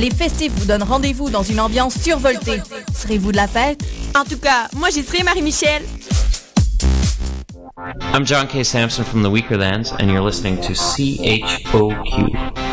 Les festifs vous donnent rendez-vous dans une ambiance survoltée. Serez-vous de la fête? En tout cas, moi j'y serai, Marie-Michel. I'm John K. Sampson from the Weakerlands, and you're listening to CHOQ.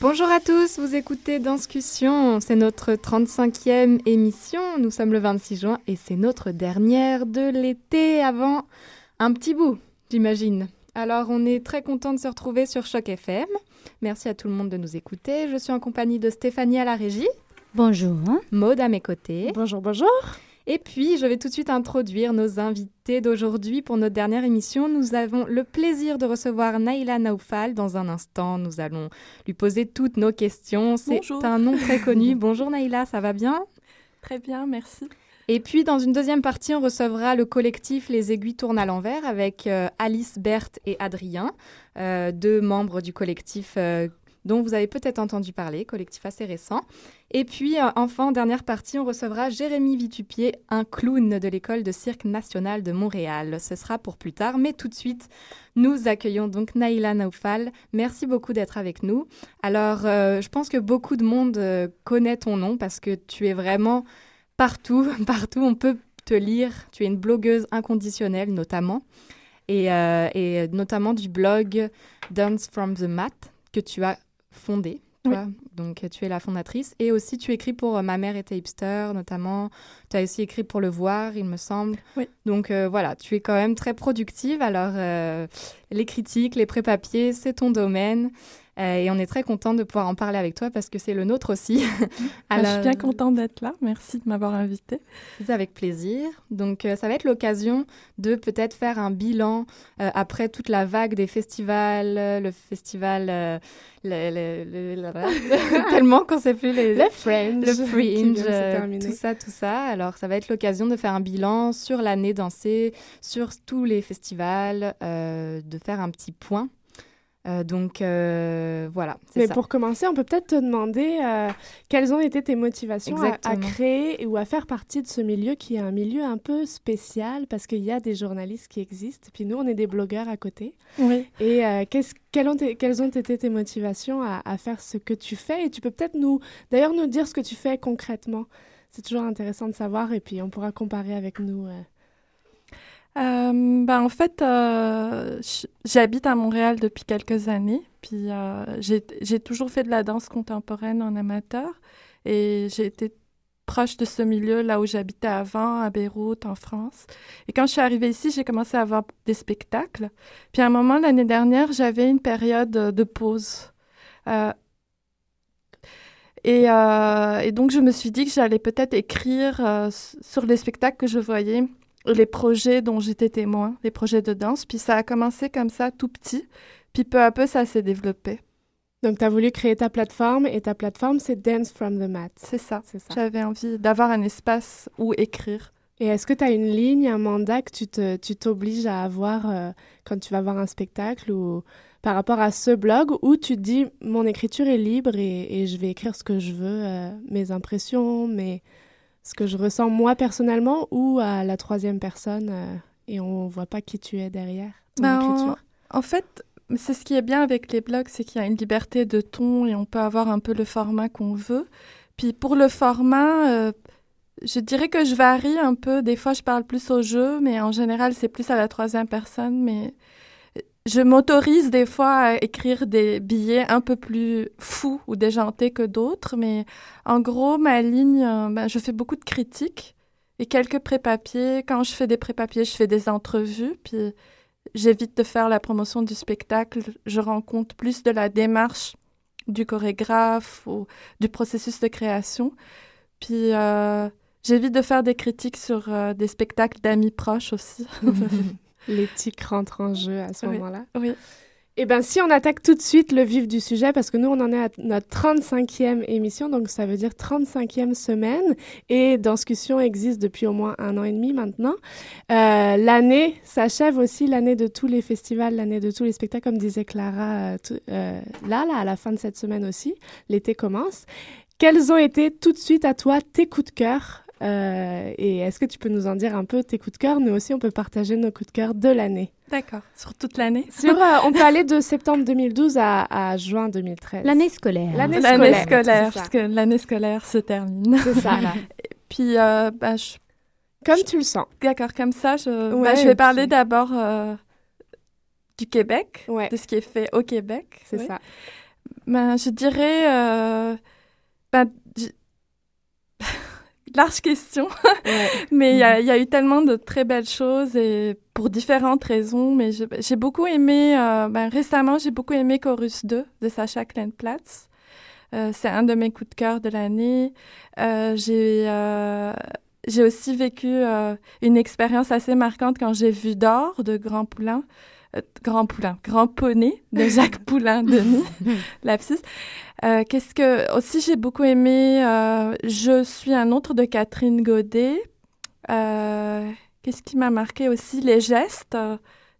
Bonjour à tous, vous écoutez Danscussion, c'est notre 35e émission, nous sommes le 26 juin et c'est notre dernière de l'été avant un petit bout, j'imagine. Alors on est très content de se retrouver sur Choc FM, merci à tout le monde de nous écouter, je suis en compagnie de Stéphanie à la régie. Bonjour. Maude à mes côtés. Bonjour, bonjour. Et puis, je vais tout de suite introduire nos invités d'aujourd'hui pour notre dernière émission. Nous avons le plaisir de recevoir Naïla Naoufal. Dans un instant, nous allons lui poser toutes nos questions. C'est un nom très connu. Bonjour Naïla, ça va bien? Très bien, merci. Et puis, dans une deuxième partie, on recevra le collectif Les Aiguilles tournent à l'envers avec euh, Alice, Berthe et Adrien, euh, deux membres du collectif euh, dont vous avez peut-être entendu parler, collectif assez récent. Et puis, euh, enfin, en dernière partie, on recevra Jérémy Vitupier, un clown de l'école de cirque nationale de Montréal. Ce sera pour plus tard, mais tout de suite, nous accueillons donc Naïla Naoufal. Merci beaucoup d'être avec nous. Alors, euh, je pense que beaucoup de monde euh, connaît ton nom parce que tu es vraiment partout, partout. On peut te lire. Tu es une blogueuse inconditionnelle, notamment. Et, et notamment du blog Dance from the Mat que tu as fondé. Oui. toi. Donc, tu es la fondatrice. Et aussi, tu écris pour euh, Ma mère était hipster, notamment. Tu as aussi écrit pour Le Voir, il me semble. Oui. Donc, euh, voilà, tu es quand même très productive. Alors, euh, les critiques, les pré-papiers, c'est ton domaine. Euh, et on est très content de pouvoir en parler avec toi parce que c'est le nôtre aussi. Je suis bien contente d'être là. Merci de m'avoir invitée. C'est avec plaisir. Donc, euh, ça va être l'occasion de peut-être faire un bilan euh, après toute la vague des festivals, le festival, le, le- le- le- tellement qu'on sait plus les, Le Fringe. le fringe, tout ça, tout ça. Alors, ça va être l'occasion de faire un bilan sur l'année dansée, sur tous les festivals, de faire un petit point. Euh, donc, euh, voilà, Mais ça. pour commencer, on peut peut-être te demander euh, quelles ont été tes motivations à, créer ou à faire partie de ce milieu qui est un milieu un peu spécial parce qu'il y a des journalistes qui existent, puis nous, on est des blogueurs à côté. Oui. Et euh, qu'est-ce- quelles, ont été- quelles ont été tes motivations à, à faire ce que tu fais? Et tu peux peut-être nous, d'ailleurs, nous dire ce que tu fais concrètement. C'est toujours intéressant de savoir et puis on pourra comparer avec nous. Euh. Ben, en fait, euh, j'habite à Montréal depuis quelques années. Puis euh, j'ai toujours fait de la danse contemporaine en amateur. Et j'ai été proche de ce milieu là où j'habitais avant, à Beyrouth, en France. Et quand je suis arrivée ici, j'ai commencé à avoir des spectacles. Puis à un moment, l'année dernière, j'avais une période de pause. Et, donc, je me suis dit que j'allais peut-être écrire sur les spectacles que je voyais les projets dont j'étais témoin, les projets de danse. Puis ça a commencé comme ça, tout petit. Puis peu à peu, ça s'est développé. Donc, tu as voulu créer ta plateforme et ta plateforme, c'est Dance from the Mat. C'est ça. C'est ça. J'avais envie d'avoir un espace où écrire. Et est-ce que tu as une ligne, un mandat que tu t'obliges à avoir euh, quand tu vas voir un spectacle ou par rapport à ce blog où tu te dis mon écriture est libre et, et je vais écrire ce que je veux, euh, mes impressions, mes, ce que je ressens moi personnellement ou à la troisième personne euh, et on voit pas qui tu es derrière ton Ben, écriture. En fait, c'est ce qui est bien avec les blogs, c'est qu'il y a une liberté de ton et on peut avoir un peu le format qu'on veut. Puis pour le format, euh, je dirais que je varie un peu. Des fois, je parle plus au jeu, mais en général, c'est plus à la troisième personne. Mais je m'autorise des fois à écrire des billets un peu plus fous ou déjantés que d'autres. Mais en gros, ma ligne, euh, ben, je fais beaucoup de critiques et quelques pré-papiers. Quand je fais des pré-papiers, je fais des entrevues. Puis j'évite de faire la promotion du spectacle. Je rends compte plus de la démarche du chorégraphe ou du processus de création. Puis euh, j'évite de faire des critiques sur euh, des spectacles d'amis proches aussi. L'éthique rentre en jeu à ce Oui. moment-là. oui. Eh bien, si on attaque tout de suite le vif du sujet, parce que nous, on en est à notre 35e émission, donc ça veut dire 35e semaine, et Danscussion existe depuis au moins un an et demi maintenant. Euh, l'année s'achève aussi, l'année de tous les festivals, l'année de tous les spectacles, comme disait Clara, euh, euh, là, là, à la fin de cette semaine aussi, l'été commence. Quels ont été tout de suite à toi tes coups de cœur Euh, Et est-ce que tu peux nous en dire un peu tes coups de cœur? Nous aussi, on peut partager nos coups de cœur de l'année. D'accord. Sur toute l'année. Sur, euh, on peut aller de septembre 2012 à, à juin 2013. L'année scolaire. L'année L'année scolaire, scolaire, c'est ça. parce que l'année scolaire se termine. C'est ça. Puis, euh, je- Comme tu le sens. d'accord, comme ça, je, je vais parler puis- d'abord euh, du Québec, Ouais, de ce qui est fait au Québec. c'est ça. Ben, je dirais. ben, j- Large question, Ouais. mais il y, a- il y a eu tellement de très belles choses et pour différentes raisons. Mais j'ai beaucoup aimé, euh, ben, récemment, j'ai beaucoup aimé Chorus 2 de Sacha Kleinplatz. Euh, c'est un de mes coups de cœur de l'année. Euh, j'ai aussi vécu une expérience assez marquante quand j'ai vu d'or de Grand Poulain. Euh, Grand Poulain, Grand Poney de Jacques Poulain Denis, lapsus. Euh, Qu'est-ce que aussi j'ai beaucoup aimé euh, Je suis un autre de Catherine Godet. Euh, Qu'est-ce qui m'a marqué aussi? Les gestes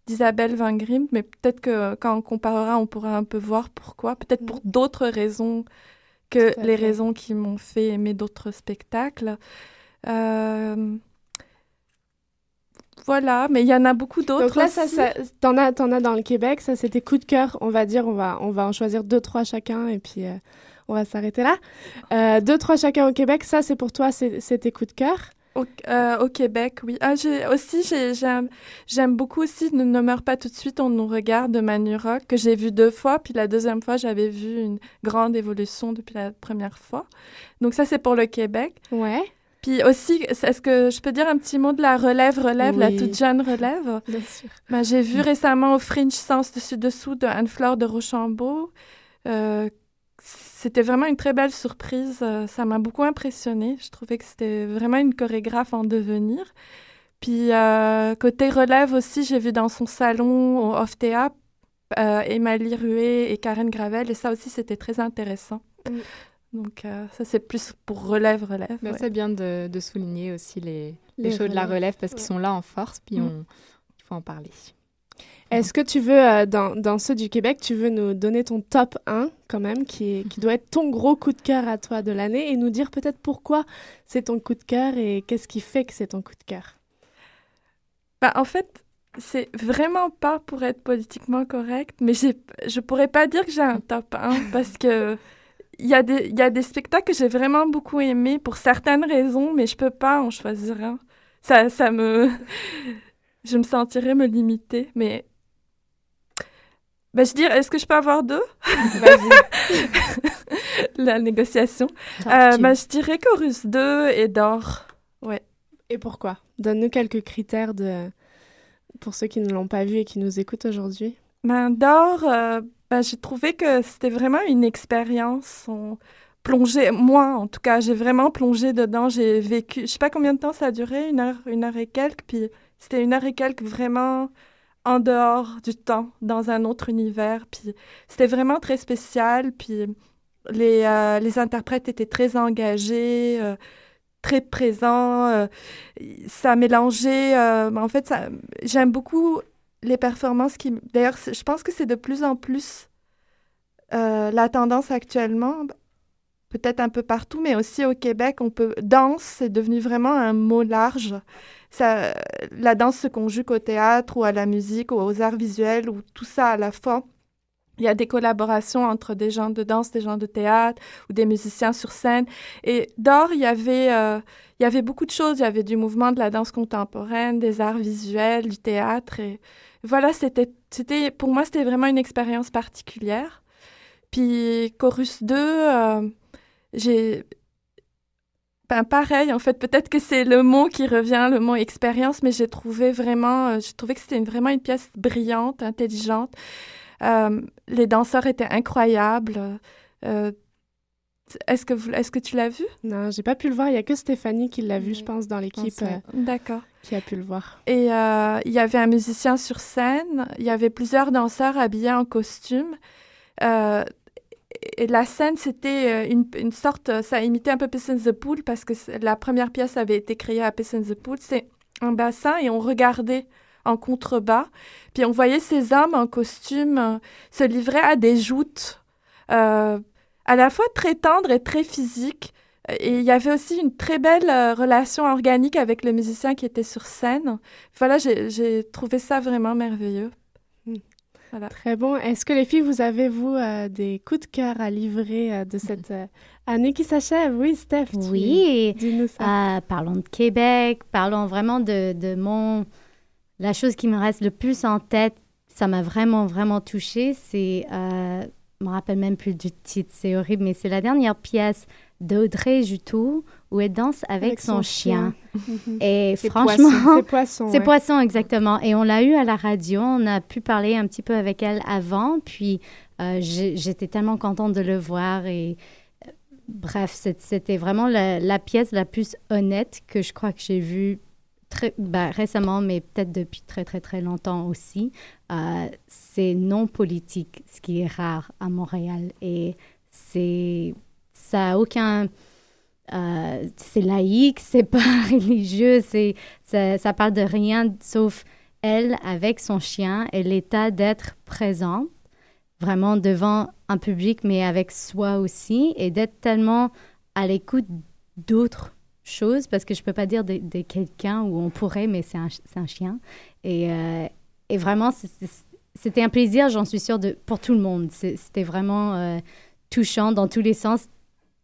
d'Isabelle Van Grim, mais peut-être que quand on comparera, on pourra un peu voir pourquoi. Peut-être pour d'autres raisons que les raisons qui m'ont fait aimer d'autres spectacles. Euh, voilà, mais il y en a beaucoup d'autres. Donc là, ça, aussi. ça, t'en as, t'en as dans le Québec. Ça, c'était coup de cœur. On va dire, on va, on va en choisir deux, trois chacun, et puis euh, on va s'arrêter là. Euh, deux, trois chacun au Québec. Ça, c'est pour toi, c'est tes coups de cœur. Au, euh, au Québec, oui. Ah, aussi, j'ai- j'aime beaucoup aussi Ne, ne meurt pas tout de suite, on nous regarde de Manu Rock, que j'ai vu deux fois, puis la deuxième fois, j'avais vu une grande évolution depuis la première fois. Donc ça, c'est pour le Québec. Ouais. Puis aussi, est-ce que je peux dire un petit mot de la relève, relève, la toute jeune relève? Bien sûr. Ben, j'ai vu récemment au Fringe Sens dessus-dessous de Anne-Fleur de Rochambeau. Euh, c'était vraiment une très belle surprise. Euh, ça m'a beaucoup impressionnée. Je trouvais que c'était vraiment une chorégraphe en devenir. Puis euh, côté relève aussi, j'ai vu dans son salon au Off Théâtre euh, Émalie Rué et Karen Gravel. Et ça aussi, c'était très intéressant. Mm. Donc euh, ça, c'est plus pour relève, relève. Mais ouais. C'est bien de, de souligner aussi les, les, Les shows de la relève parce qu'ils ouais. sont là en force, puis Mm. on, il faut en parler. Est-ce que tu veux, euh, dans, dans ceux du Québec, tu veux nous donner ton top 1 quand même, qui, est, qui doit être ton gros coup de cœur à toi de l'année et nous dire peut-être pourquoi c'est ton coup de cœur et qu'est-ce qui fait que c'est ton coup de cœur? Bah, en fait, c'est vraiment pas pour être politiquement correct, mais je pourrais pas dire que j'ai un top 1 parce que il y, a des- y a des spectacles que j'ai vraiment beaucoup aimés pour certaines raisons, mais je peux pas en choisir un. Ça, ça me. je me sentirais me limiter, mais. Ben, je dirais, est-ce que je peux avoir deux? La négociation. Euh, ben, je dirais Chorus 2 et D'Or. Et pourquoi? Donne-nous quelques critères de... pour ceux qui ne l'ont pas vu et qui nous écoutent aujourd'hui. Ben, d'or, euh, ben, j'ai trouvé que c'était vraiment une expérience. On plongeait, moi en tout cas, j'ai vraiment plongé dedans. J'ai vécu, je sais pas combien de temps ça a duré, une heure, une heure et quelques, puis c'était une heure et quelques vraiment en dehors du temps, dans un autre univers. Puis c'était vraiment très spécial. Puis les, euh, les interprètes étaient très engagés. euh, très présents, euh, ça mélangeait, euh, ben, en fait, j'aime beaucoup les performances qui... D'ailleurs, je pense que c'est de plus en plus euh, la tendance actuellement, peut-être un peu partout, mais aussi au Québec, on peut... Danse, c'est devenu vraiment un mot large. Ça, la danse se conjugue au théâtre ou à la musique ou aux arts visuels ou tout ça à la fois. Il y a des collaborations entre des gens de danse, des gens de théâtre ou des musiciens sur scène. Et d'or, il y avait... euh, il y avait beaucoup de choses. Il y avait du mouvement de la danse contemporaine, des arts visuels, du théâtre. Voilà, c'était, c'était, pour moi, c'était vraiment une expérience particulière. Puis Chorus 2, euh, j'ai... Ben, pareil, en fait, peut-être que c'est le mot qui revient, le mot expérience, mais j'ai trouvé vraiment, euh, j'ai trouvé que c'était une- vraiment une pièce brillante, intelligente. Euh, les danseurs étaient incroyables. Est-ce que, vous, est-ce que tu l'as vu? Non, j'ai pas pu le voir. Il y a que Stéphanie qui l'a vu, je pense, dans l'équipe D'accord. Qui a pu le voir. Et euh, il y avait un musicien sur scène, il y avait plusieurs danseurs habillés en costume. Euh, et la scène, c'était euh, une, une sorte, ça imitait un peu Piss in the Pool parce que la première pièce avait été créée à Piss in the Pool. C'est un bassin et on regardait en contrebas. Puis on voyait ces hommes en costume se livrer à des joutes à la fois très tendres et très physiques. Et il y avait aussi une très belle euh, relation organique avec le musicien qui était sur scène. Voilà, j'ai trouvé ça vraiment merveilleux. Très bon. Est-ce que les filles, vous avez, vous, euh, des coups de cœur à livrer euh, de cette euh, année qui s'achève? Oui, Steph. tu- Oui, Dis-nous ça. euh, parlons de Québec, parlons vraiment de, de mon... La chose qui me reste le plus en tête, ça m'a vraiment, vraiment touchée, c'est... Euh, je me rappelle même plus du titre, c'est horrible, mais c'est la dernière pièce d'Audrey Juteau où elle danse avec, son, chien. Et franchement, C'est poisson. c'est ouais. Poisson, exactement. Et on l'a eu à la radio. On a pu parler un petit peu avec elle avant. Puis euh, j'étais tellement contente de le voir. Et euh, bref, c'était vraiment la, la pièce la plus honnête que je crois que j'ai vue très, bah, récemment, mais peut-être depuis très, très, très longtemps aussi. Euh, c'est non politique, ce qui est rare à Montréal. Et c'est ça a aucun euh, c'est laïque, c'est pas religieux, c'est ça, ça parle de rien sauf elle avec son chien et l'état d'être présente vraiment devant un public mais avec soi aussi et d'être tellement à l'écoute d'autres choses parce que je peux pas dire de, quelqu'un où on pourrait mais c'est un, un chien. Et, euh, et vraiment c'était un plaisir j'en suis sûre de pour tout le monde. C'était vraiment euh, touchant dans tous les sens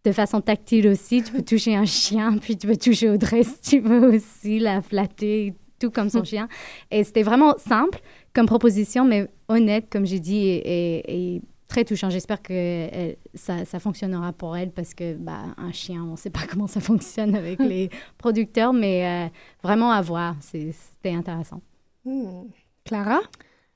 de façon tactile aussi. Tu peux toucher un chien, puis tu peux toucher Audrey si tu veux aussi, la flatter, tout comme son chien. Et c'était vraiment simple comme proposition, mais honnête, comme j'ai dit, et, et- et très touchant. J'espère que elle- ça, ça fonctionnera pour elle parce que bah, un chien, on ne sait pas comment ça fonctionne avec les producteurs, mais euh, vraiment à voir. C'était intéressant. Hmm. Clara?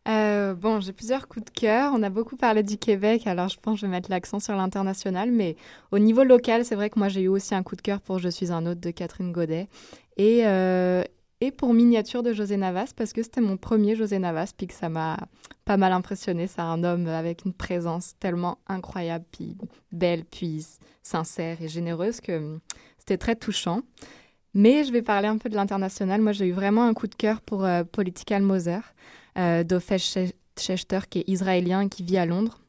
Euh, bon, j'ai plusieurs coups de cœur. On a beaucoup parlé du Québec, alors je pense que je vais mettre l'accent sur l'international. Mais au niveau local, c'est vrai que moi j'ai eu aussi un coup de cœur pour Je suis un autre de Catherine Godet. Et, euh, et pour Miniature de José Navas, parce que c'était mon premier José Navas, puis que ça m'a pas mal impressionné. C'est un homme avec une présence tellement incroyable, puis belle, puis sincère et généreuse que hum, c'était très touchant. Mais je vais parler un peu de l'international. Moi, j'ai eu vraiment un coup de cœur pour euh, Political Moser euh, Schechter, qui est israélien et qui vit à Londres.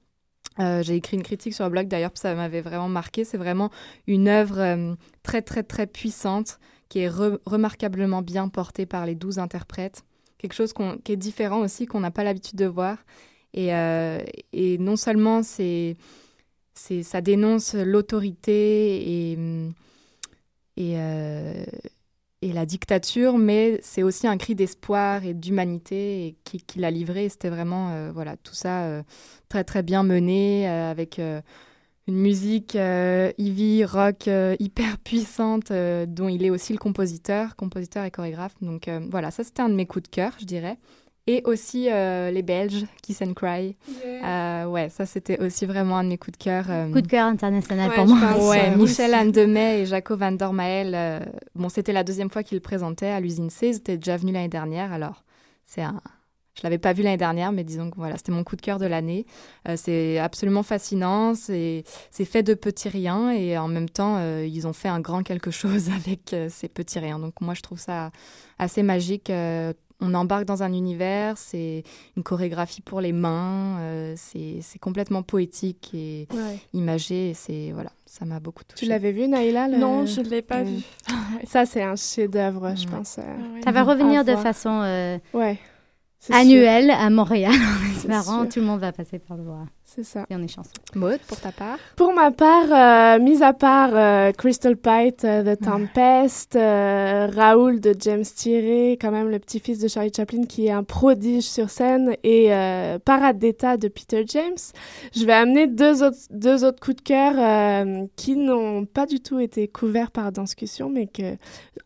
Euh, j'ai écrit une critique sur le blog d'ailleurs, ça m'avait vraiment marqué. C'est vraiment une œuvre euh, très, très, très puissante qui est re- remarquablement bien portée par les douze interprètes. Quelque chose qui est différent aussi, qu'on n'a pas l'habitude de voir. Et, euh, non seulement ça dénonce l'autorité et, et la dictature, mais c'est aussi un cri d'espoir et d'humanité et qui, l'a livré. C'était vraiment euh, voilà, tout ça euh, très très bien mené euh, avec une musique heavy, rock hyper puissante dont il est aussi le compositeur, compositeur et chorégraphe. Donc voilà, ça c'était un de mes coups de cœur, je dirais. Et aussi euh, les Belges, Kiss and Cry. Euh, ouais, ça c'était aussi vraiment un de mes coups de cœur. euh, Coup de cœur international Ouais, pour moi. pense. Ouais, euh, Michel. Andemet et Jaco Van Dormael. euh, bon, c'était la deuxième fois qu'ils le présentaient à l'usine C. Ils étaient déjà venus l'année dernière. Alors, c'est un. Je l'avais pas vu l'année dernière, mais disons que voilà, c'était mon coup de cœur de l'année. Euh, c'est absolument fascinant. C'est c'est fait de petits riens et en même temps, euh, ils ont fait un grand quelque chose avec euh, ces petits riens. Donc moi, je trouve ça assez magique. On embarque dans un univers, c'est une chorégraphie pour les mains, euh, c'est c'est complètement poétique et Ouais. imagé. et C'est voilà, ça m'a beaucoup touché. Tu l'avais vu, Naïla le- Non, je ne l'ai pas euh, vu. Ça, c'est un chef-d'œuvre, je pense. euh, Ça va revenir de façon euh, Ouais. c'est sûr, annuelle à Montréal espérant. sûr. Tout le monde va passer par le voir. C'est ça. Et on est chanceux. Maud, pour ta part? Pour ma part, euh, mis à part euh, Crystal Pite, euh, The Tempest, euh, Raoul de James Thierry, quand même le petit-fils de Charlie Chaplin qui est un prodige sur scène, et Parade d'État de Peter James, je vais amener deux autres, deux autres coups de cœur qui n'ont pas du tout été couverts par Danscussion, mais que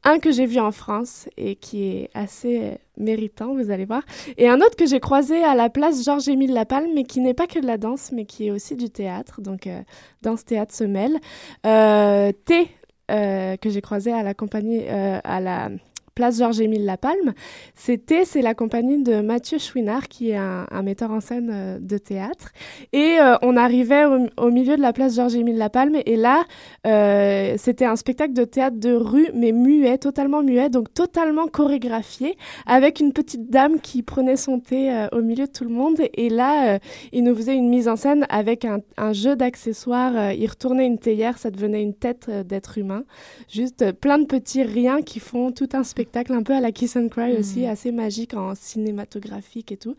un que j'ai vu en France et qui est assez méritant, vous allez voir, et un autre que j'ai croisé à la place Georges-Émile Lapalme, mais qui n'est pas que de la danse, mais qui est aussi du théâtre. Donc, euh, danse, théâtre se mêle. Euh, T, euh, que j'ai croisé à la compagnie, à la place Georges-Émile Lapalme. C'est T, c'est la compagnie de Mathieu Chouinard, qui est un, metteur en scène euh, de théâtre. Et euh, on arrivait au, milieu de la place Georges-Émile Lapalme, et là, euh, c'était un spectacle de théâtre de rue, mais muet, totalement muet, donc totalement chorégraphié, avec une petite dame qui prenait son thé au milieu de tout le monde. Et là, il nous faisait une mise en scène avec un, un jeu d'accessoires. Il retournait une théière, ça devenait une tête d'être humain. Juste plein de petits riens qui font tout un spectacle, un peu à la Kiss and Cry aussi, assez magique en cinématographique et tout.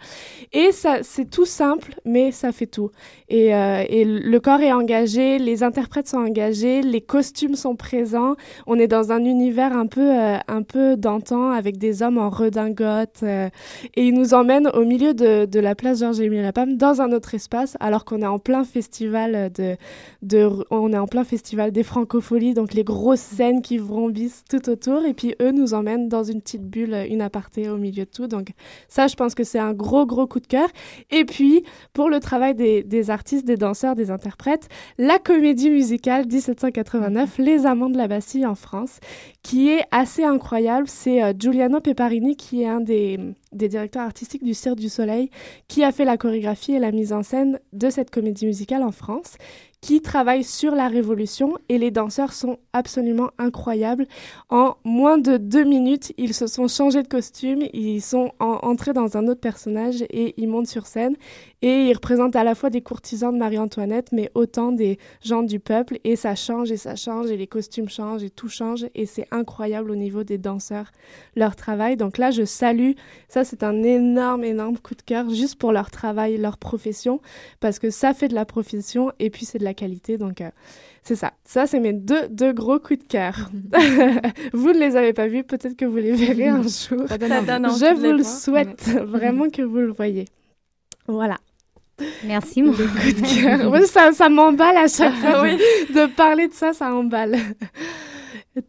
Et ça, c'est tout simple, mais ça fait tout. Et, euh, et le corps est engagé, les interprètes sont engagés, les costumes sont présents. On est dans un univers un peu, euh, un peu d'antan avec des hommes en redingote. euh, et il nous emmène au milieu de, de la place Georges-Émile Lapalme dans un autre espace, alors qu'on est en plein festival de, de, on est en plein festival des francopholies, donc les grosses scènes qui vrombissent tout autour. Et puis eux nous emmènent dans une petite bulle, une aparté au milieu de tout. Donc ça, je pense que c'est un gros, gros coup de cœur. Et puis, pour le travail des, des artistes, des danseurs, des interprètes, la comédie musicale 1789, Les Amants de la Bastille en France, qui est assez incroyable. C'est euh, Giuliano Peparini qui est un des, des directeurs artistiques du Cirque du Soleil, qui a fait la chorégraphie et la mise en scène de cette comédie musicale en France, qui travaille sur la Révolution et les danseurs sont absolument incroyables. En moins de deux minutes, ils se sont changés de costume, ils sont en- entrés dans un autre personnage et ils montent sur scène et ils représentent à la fois des courtisans de Marie-Antoinette, mais autant des gens du peuple et ça change et ça change et les costumes changent et tout change et c'est incroyable au niveau des danseurs, leur travail. Donc là, je salue, ça c'est un énorme, énorme coup de cœur juste pour leur travail, leur profession, parce que ça fait de la profession et puis c'est de la qualité. Donc euh, c'est ça. Ça, c'est mes deux, deux gros coups de cœur. vous ne les avez pas vus, peut-être que vous les verrez un jour. Ça donne envie Je vous le souhaite vraiment que vous le voyez. Voilà. Merci, mon Coup de cœur. Moi, ça, ça m'emballe à chaque fois. Oui. De parler de ça, ça emballe.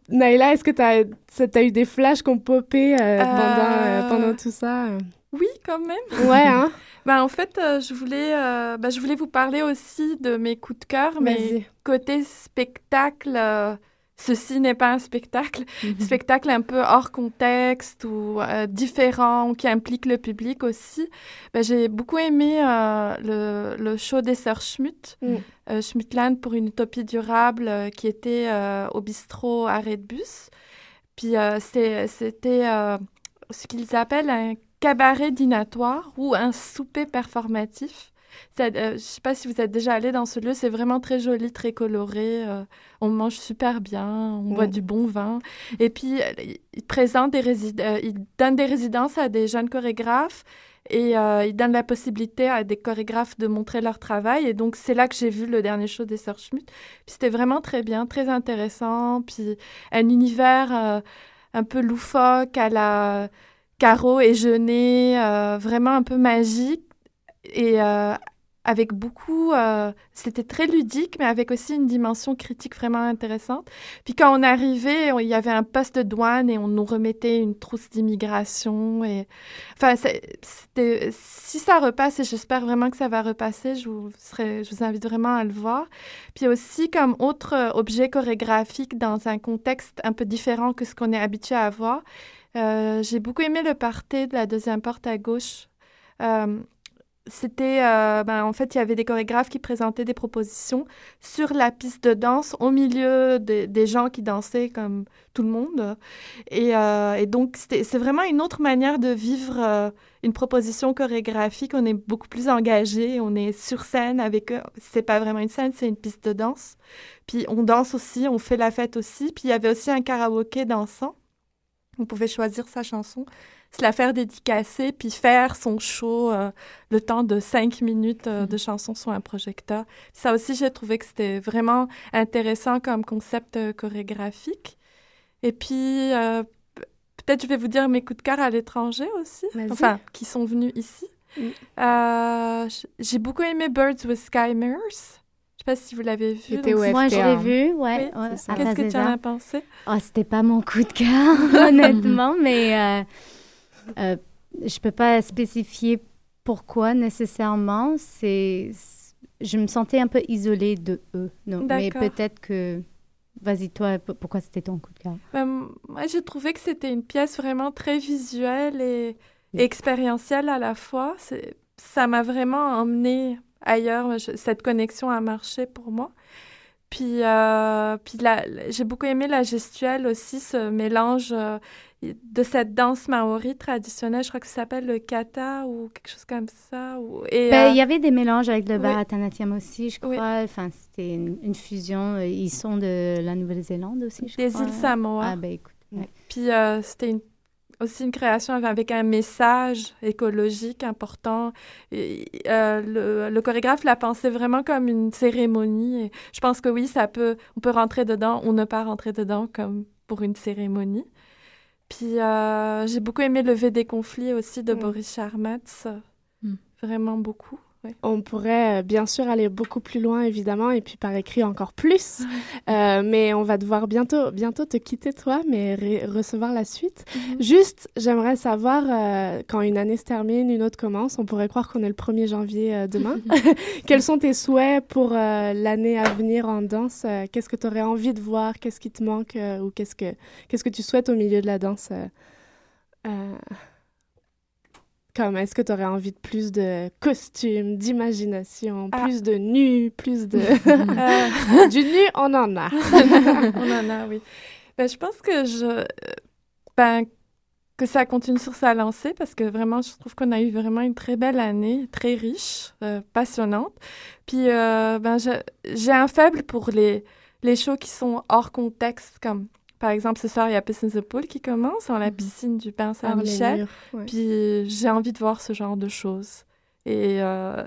Naïla, est-ce que tu as, eu des flashs qui ont popé euh, pendant, euh, pendant tout ça? Oui, quand même. Ouais, hein? Ben, en fait, euh, je, voulais, euh, ben, je voulais vous parler aussi de mes coups de cœur, mais côté spectacle, euh, ceci n'est pas un spectacle. Mhm. Spectacle un peu hors contexte ou euh, différent, qui implique le public aussi. Ben, J'ai beaucoup aimé euh, le, le show des sœurs Schmutt, Mm. euh, Schmuttland pour une utopie durable, euh, qui était au bistrot Arrêt de bus. Puis c'était ce qu'ils appellent un cabaret dînatoire ou un souper performatif. Ça, euh, je ne sais pas si vous êtes déjà allé dans ce lieu, c'est vraiment très joli, très coloré. euh, on mange super bien, on boit Mm. du bon vin. Et puis, euh, présentent des euh, ils donnent des résidences à des jeunes chorégraphes et euh, ils donnent la possibilité à des chorégraphes de montrer leur travail. Et donc, c'est là que j'ai vu le dernier show des Sœurs Schmitt. Puis c'était vraiment très bien, très intéressant. Puis un univers euh, un peu loufoque à la Caro et Jeunet, euh, vraiment un peu magique. Et euh, avec beaucoup... euh, c'était très ludique, mais avec aussi une dimension critique vraiment intéressante. Puis quand on arrivait, il y avait un poste de douane et on nous remettait une trousse d'immigration. Enfin, c'était... si ça repasse, et j'espère vraiment que ça va repasser, je vous, serais- je vous invite vraiment à le voir. Puis aussi, comme autre euh, objet chorégraphique dans un contexte un peu différent que ce qu'on est habitué à voir, j'ai beaucoup aimé le party de la deuxième porte à gauche. C'était, euh, ben, en fait, il y avait des chorégraphes qui présentaient des propositions sur la piste de danse au milieu de- des gens qui dansaient comme tout le monde. Et, euh, et donc, c'est vraiment une autre manière de vivre euh, une proposition chorégraphique. On est beaucoup plus engagé, on est sur scène avec eux. C'est pas vraiment une scène, c'est une piste de danse. Puis on danse aussi, on fait la fête aussi. Puis il y avait aussi un karaoké dansant. On pouvait choisir sa chanson, se la faire dédicacer, puis faire son show euh, le temps de cinq minutes euh, de chanson sur un projecteur. Ça aussi, j'ai trouvé que c'était vraiment intéressant comme concept euh, chorégraphique. Et puis, euh, peut-être je vais vous dire mes coups de cœur à l'étranger aussi, enfin, qui sont venus ici. Mm. Euh, j'ai beaucoup aimé Birds with Sky Mirrors. Je sais pas si vous l'avez vu. Donc Moi, je l'ai vu, ouais. Oui, Qu'est-ce que tu en as pensé? Oh, c'était pas mon coup de cœur, honnêtement, mais euh, je peux pas spécifier pourquoi nécessairement. C'est, je me sentais un peu isolée de eux. Donc, mais peut-être que, vas-y toi, pourquoi c'était ton coup de cœur? Ben, moi, j'ai trouvé que c'était une pièce vraiment très visuelle et Oui. expérientielle à la fois. Ça m'a vraiment emmené ailleurs. Je- cette connexion a marché pour moi. Puis, euh, puis j'ai beaucoup aimé la gestuelle aussi, ce mélange euh, de cette danse maori traditionnelle. Je crois que ça s'appelle le kata ou quelque chose comme ça. Ou, et, Ben, euh, Il y avait des mélanges avec le oui. Bharatanatyam aussi, je Oui. crois. Enfin, c'était une, une fusion. Euh, Ils sont de la Nouvelle-Zélande aussi, je des crois. îles Samoa. Ah, ben écoute. ouais. Puis euh, c'était une- aussi une création avec un message écologique important. Et, euh, le, le chorégraphe l'a pensé vraiment comme une cérémonie. Et je pense que oui, ça peut, on peut rentrer dedans ou ne pas rentrer dedans comme pour une cérémonie. Puis euh, j'ai beaucoup aimé Lever des conflits aussi de Mm. Boris Charmatz. Mm. Vraiment beaucoup. Ouais. On pourrait euh, bien sûr aller beaucoup plus loin, évidemment, et puis par écrit encore plus. Euh, mais on va devoir bientôt, bientôt te quitter, toi, mais recevoir la suite. Mhm. Juste, j'aimerais savoir, euh, quand une année se termine, une autre commence, on pourrait croire qu'on est le 1er janvier demain. Quels sont tes souhaits pour l'année à venir en danse? Qu'est-ce que tu aurais envie de voir? Qu'est-ce qui te manque Ou qu'est-ce que, tu souhaites au milieu de la danse Comme, est-ce que tu aurais envie de plus de costumes, d'imagination, Ah. plus de nus, plus de... Euh, du nu, on en a. on en a, oui. Ben, je pense que je, ben, que ça continue sur sa lancée parce que vraiment, je trouve qu'on a eu vraiment une très belle année, très riche, euh, passionnante. Puis, euh, ben, j'ai un faible pour les, les shows qui sont hors contexte, comme par exemple ce soir, il y a Piss in the Pool qui commence dans la piscine du les Saint-Michel. ouais. Puis, j'ai envie de voir ce genre de choses et euh,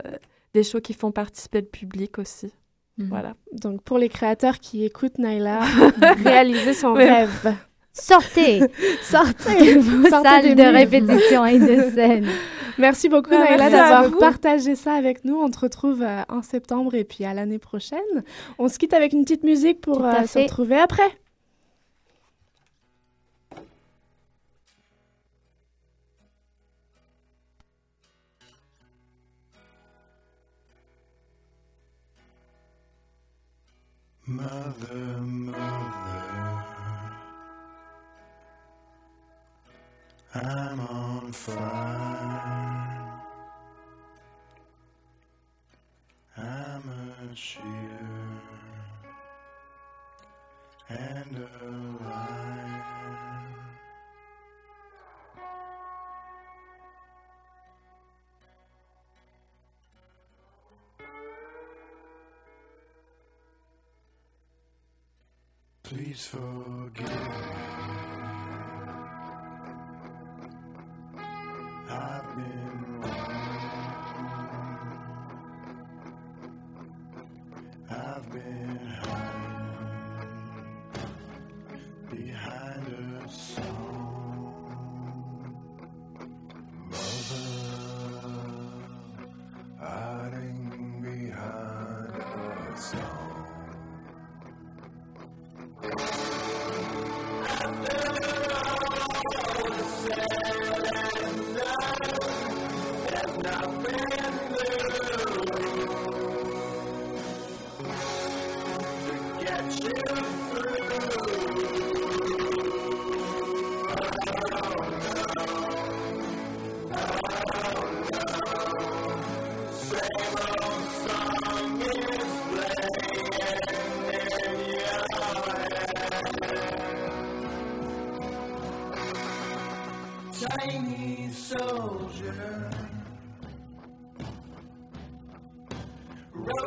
des shows qui font participer le public aussi. Mhm. Voilà. Donc, pour les créateurs qui écoutent Naila, réaliser son Oui. rêve. Sortez Sortez vos Sortez salles de répétition et de scène. Merci beaucoup, Ah, Naila, d'avoir partagé ça avec nous. On te retrouve euh, en septembre et puis à l'année prochaine. On se quitte avec une petite musique pour euh, se retrouver après. Mother, mother, I'm on fire. I'm a cheater and a Please forgive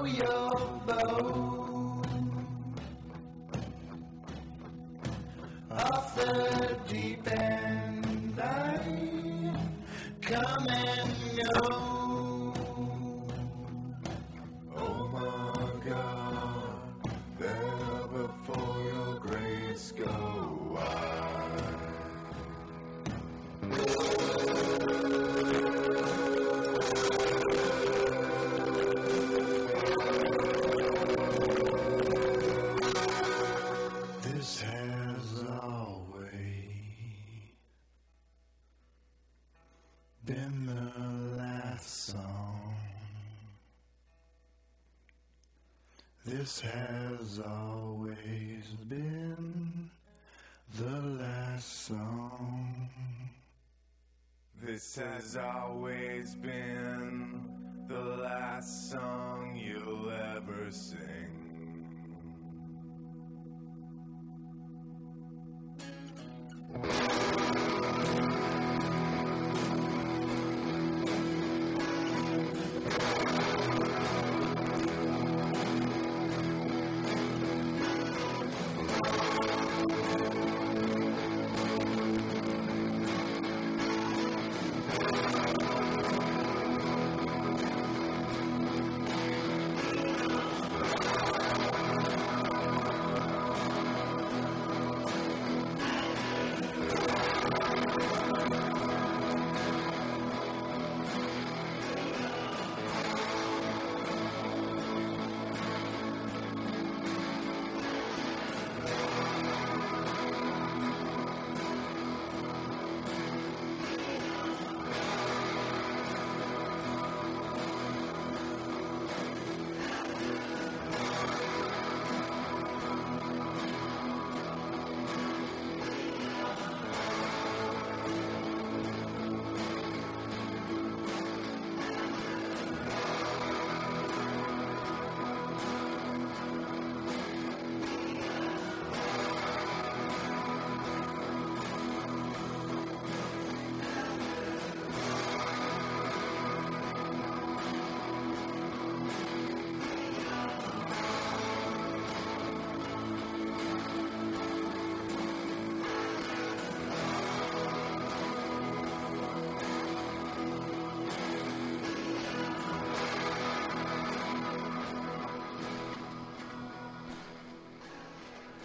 yo. Has always been the last song you'll ever sing.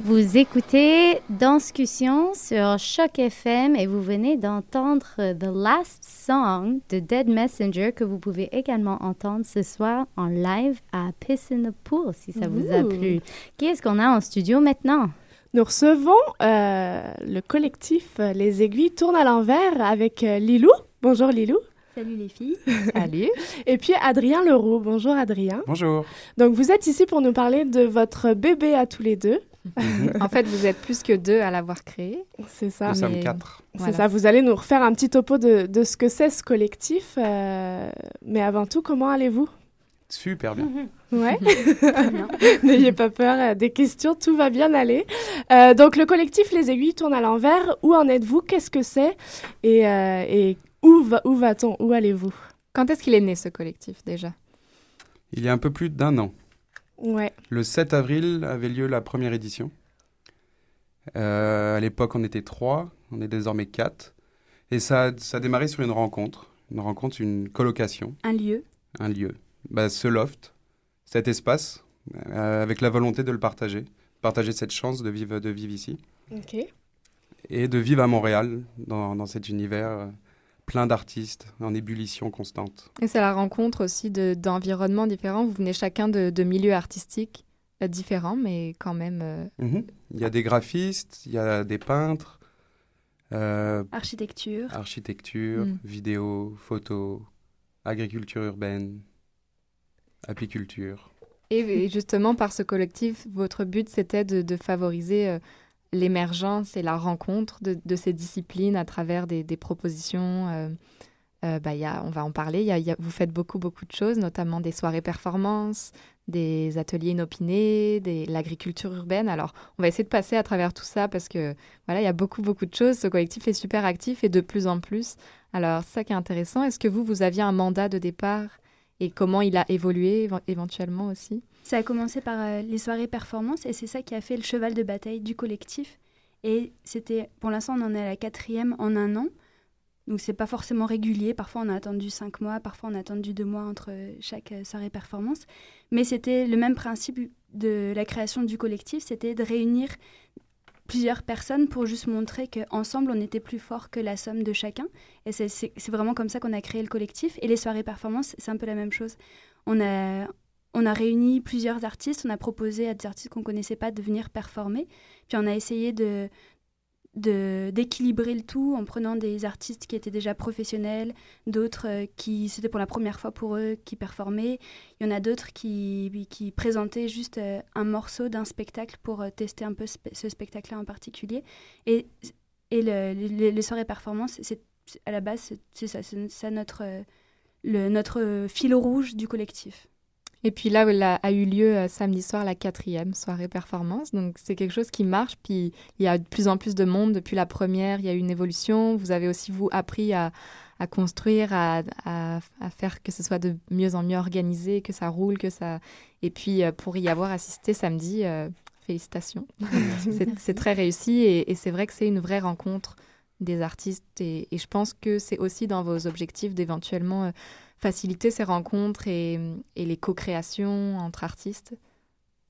Vous écoutez Danscussion sur Choc FM et vous venez d'entendre The Last Song de Dead Messenger que vous pouvez également entendre ce soir en live à Piss in the Pool si ça vous a plu. Qui est-ce qu'on a en studio maintenant? Nous recevons euh, le collectif euh, Les Aiguilles tournent à l'envers avec euh, Lilou. Bonjour Lilou. Salut les filles. Salut. Et puis Adrien Leroux. Bonjour Adrien. Bonjour. Donc vous êtes ici pour nous parler de votre bébé à tous les deux. En fait, vous êtes plus que deux à l'avoir créé. C'est ça. Nous sommes Mais- quatre. C'est Voilà. ça, vous allez nous refaire un petit topo de, de ce que c'est ce collectif. euh, mais avant tout, comment allez-vous? Super bien. Ouais. N'ayez pas peur euh, des questions, tout va bien aller. Euh, donc le collectif Les Aiguilles tournent à l'envers. Où en êtes-vous? Qu'est-ce que c'est? Et, euh, et où, va, où va-t-on? Où allez-vous? Quand est-ce qu'il est né ce collectif déjà? Il y a un peu plus d'un an. Ouais. Le 7 avril avait lieu la première édition. Euh, à l'époque, on était trois, on est désormais quatre. Et ça, ça a démarré sur une rencontre. Une rencontre, une colocation, Un lieu. un lieu. Bah, ce loft, cet espace, euh, avec la volonté de le partager. Partager cette chance de vivre, de vivre ici. Ok. Et de vivre à Montréal, dans, dans cet univers euh, plein d'artistes, en ébullition constante. Et c'est la rencontre aussi de- d'environnements différents. Vous venez chacun de, de milieux artistiques euh, différents, mais quand même. euh, Mhm. Il y a des graphistes, il y a des peintres, euh, Architecture. architecture, Mm. vidéo, photo, agriculture urbaine, apiculture. Et, et justement, par ce collectif, votre but, c'était de, de favoriser euh, l'émergence et la rencontre de, de ces disciplines à travers des, propositions. euh, euh, bah, y a, on va en parler. Y a- vous faites beaucoup, beaucoup de choses, notamment des soirées performances, des ateliers inopinés, des- l'agriculture urbaine. Alors, on va essayer de passer à travers tout ça parce que voilà, il y a beaucoup, beaucoup de choses. Ce collectif est super actif et de plus en plus. Alors, ça qui est intéressant. Est-ce que vous, vous aviez un mandat de départ et comment il a évolué éve- éventuellement aussi? Ça a commencé par euh, les soirées performances et c'est ça qui a fait le cheval de bataille du collectif. Et c'était, pour l'instant, on en est à la quatrième en un an. Donc c'est pas forcément régulier. Parfois on a attendu cinq mois, parfois on a attendu deux mois entre euh, chaque euh, soirée performance. Mais c'était le même principe de la création du collectif, c'était de réunir plusieurs personnes pour juste montrer qu'ensemble on était plus fort que la somme de chacun. Et c'est- vraiment comme ça qu'on a créé le collectif. Et les soirées performance, c'est un peu la même chose. On a, on a réuni plusieurs artistes, on a proposé à des artistes qu'on ne connaissait pas de venir performer. Puis on a essayé de d'équilibrer le tout en prenant des artistes qui étaient déjà professionnels, d'autres euh, qui c'était pour la première fois pour eux qui performaient. Il y en a d'autres qui, qui présentaient juste euh, un morceau d'un spectacle pour euh, tester un peu ce spectacle-là en particulier. Et, et le- le- les soirées performance, c'est à la base, c'est- ça, notre, notre fil rouge du collectif. Et puis là, là a eu lieu euh, samedi soir la quatrième soirée performance. Donc c'est quelque chose qui marche. Puis il y a de plus en plus de monde depuis la première. Il y a eu une évolution. Vous avez aussi, vous, appris à, à construire, à, à- à faire que ce soit de mieux en mieux organisé, que ça roule, que ça... Et puis euh, pour y avoir assisté samedi, euh, félicitations. c'est très réussi et, et c'est vrai que c'est une vraie rencontre des artistes. Et, et je pense que c'est aussi dans vos objectifs d'éventuellement... faciliter ces rencontres et, et les co-créations entre artistes?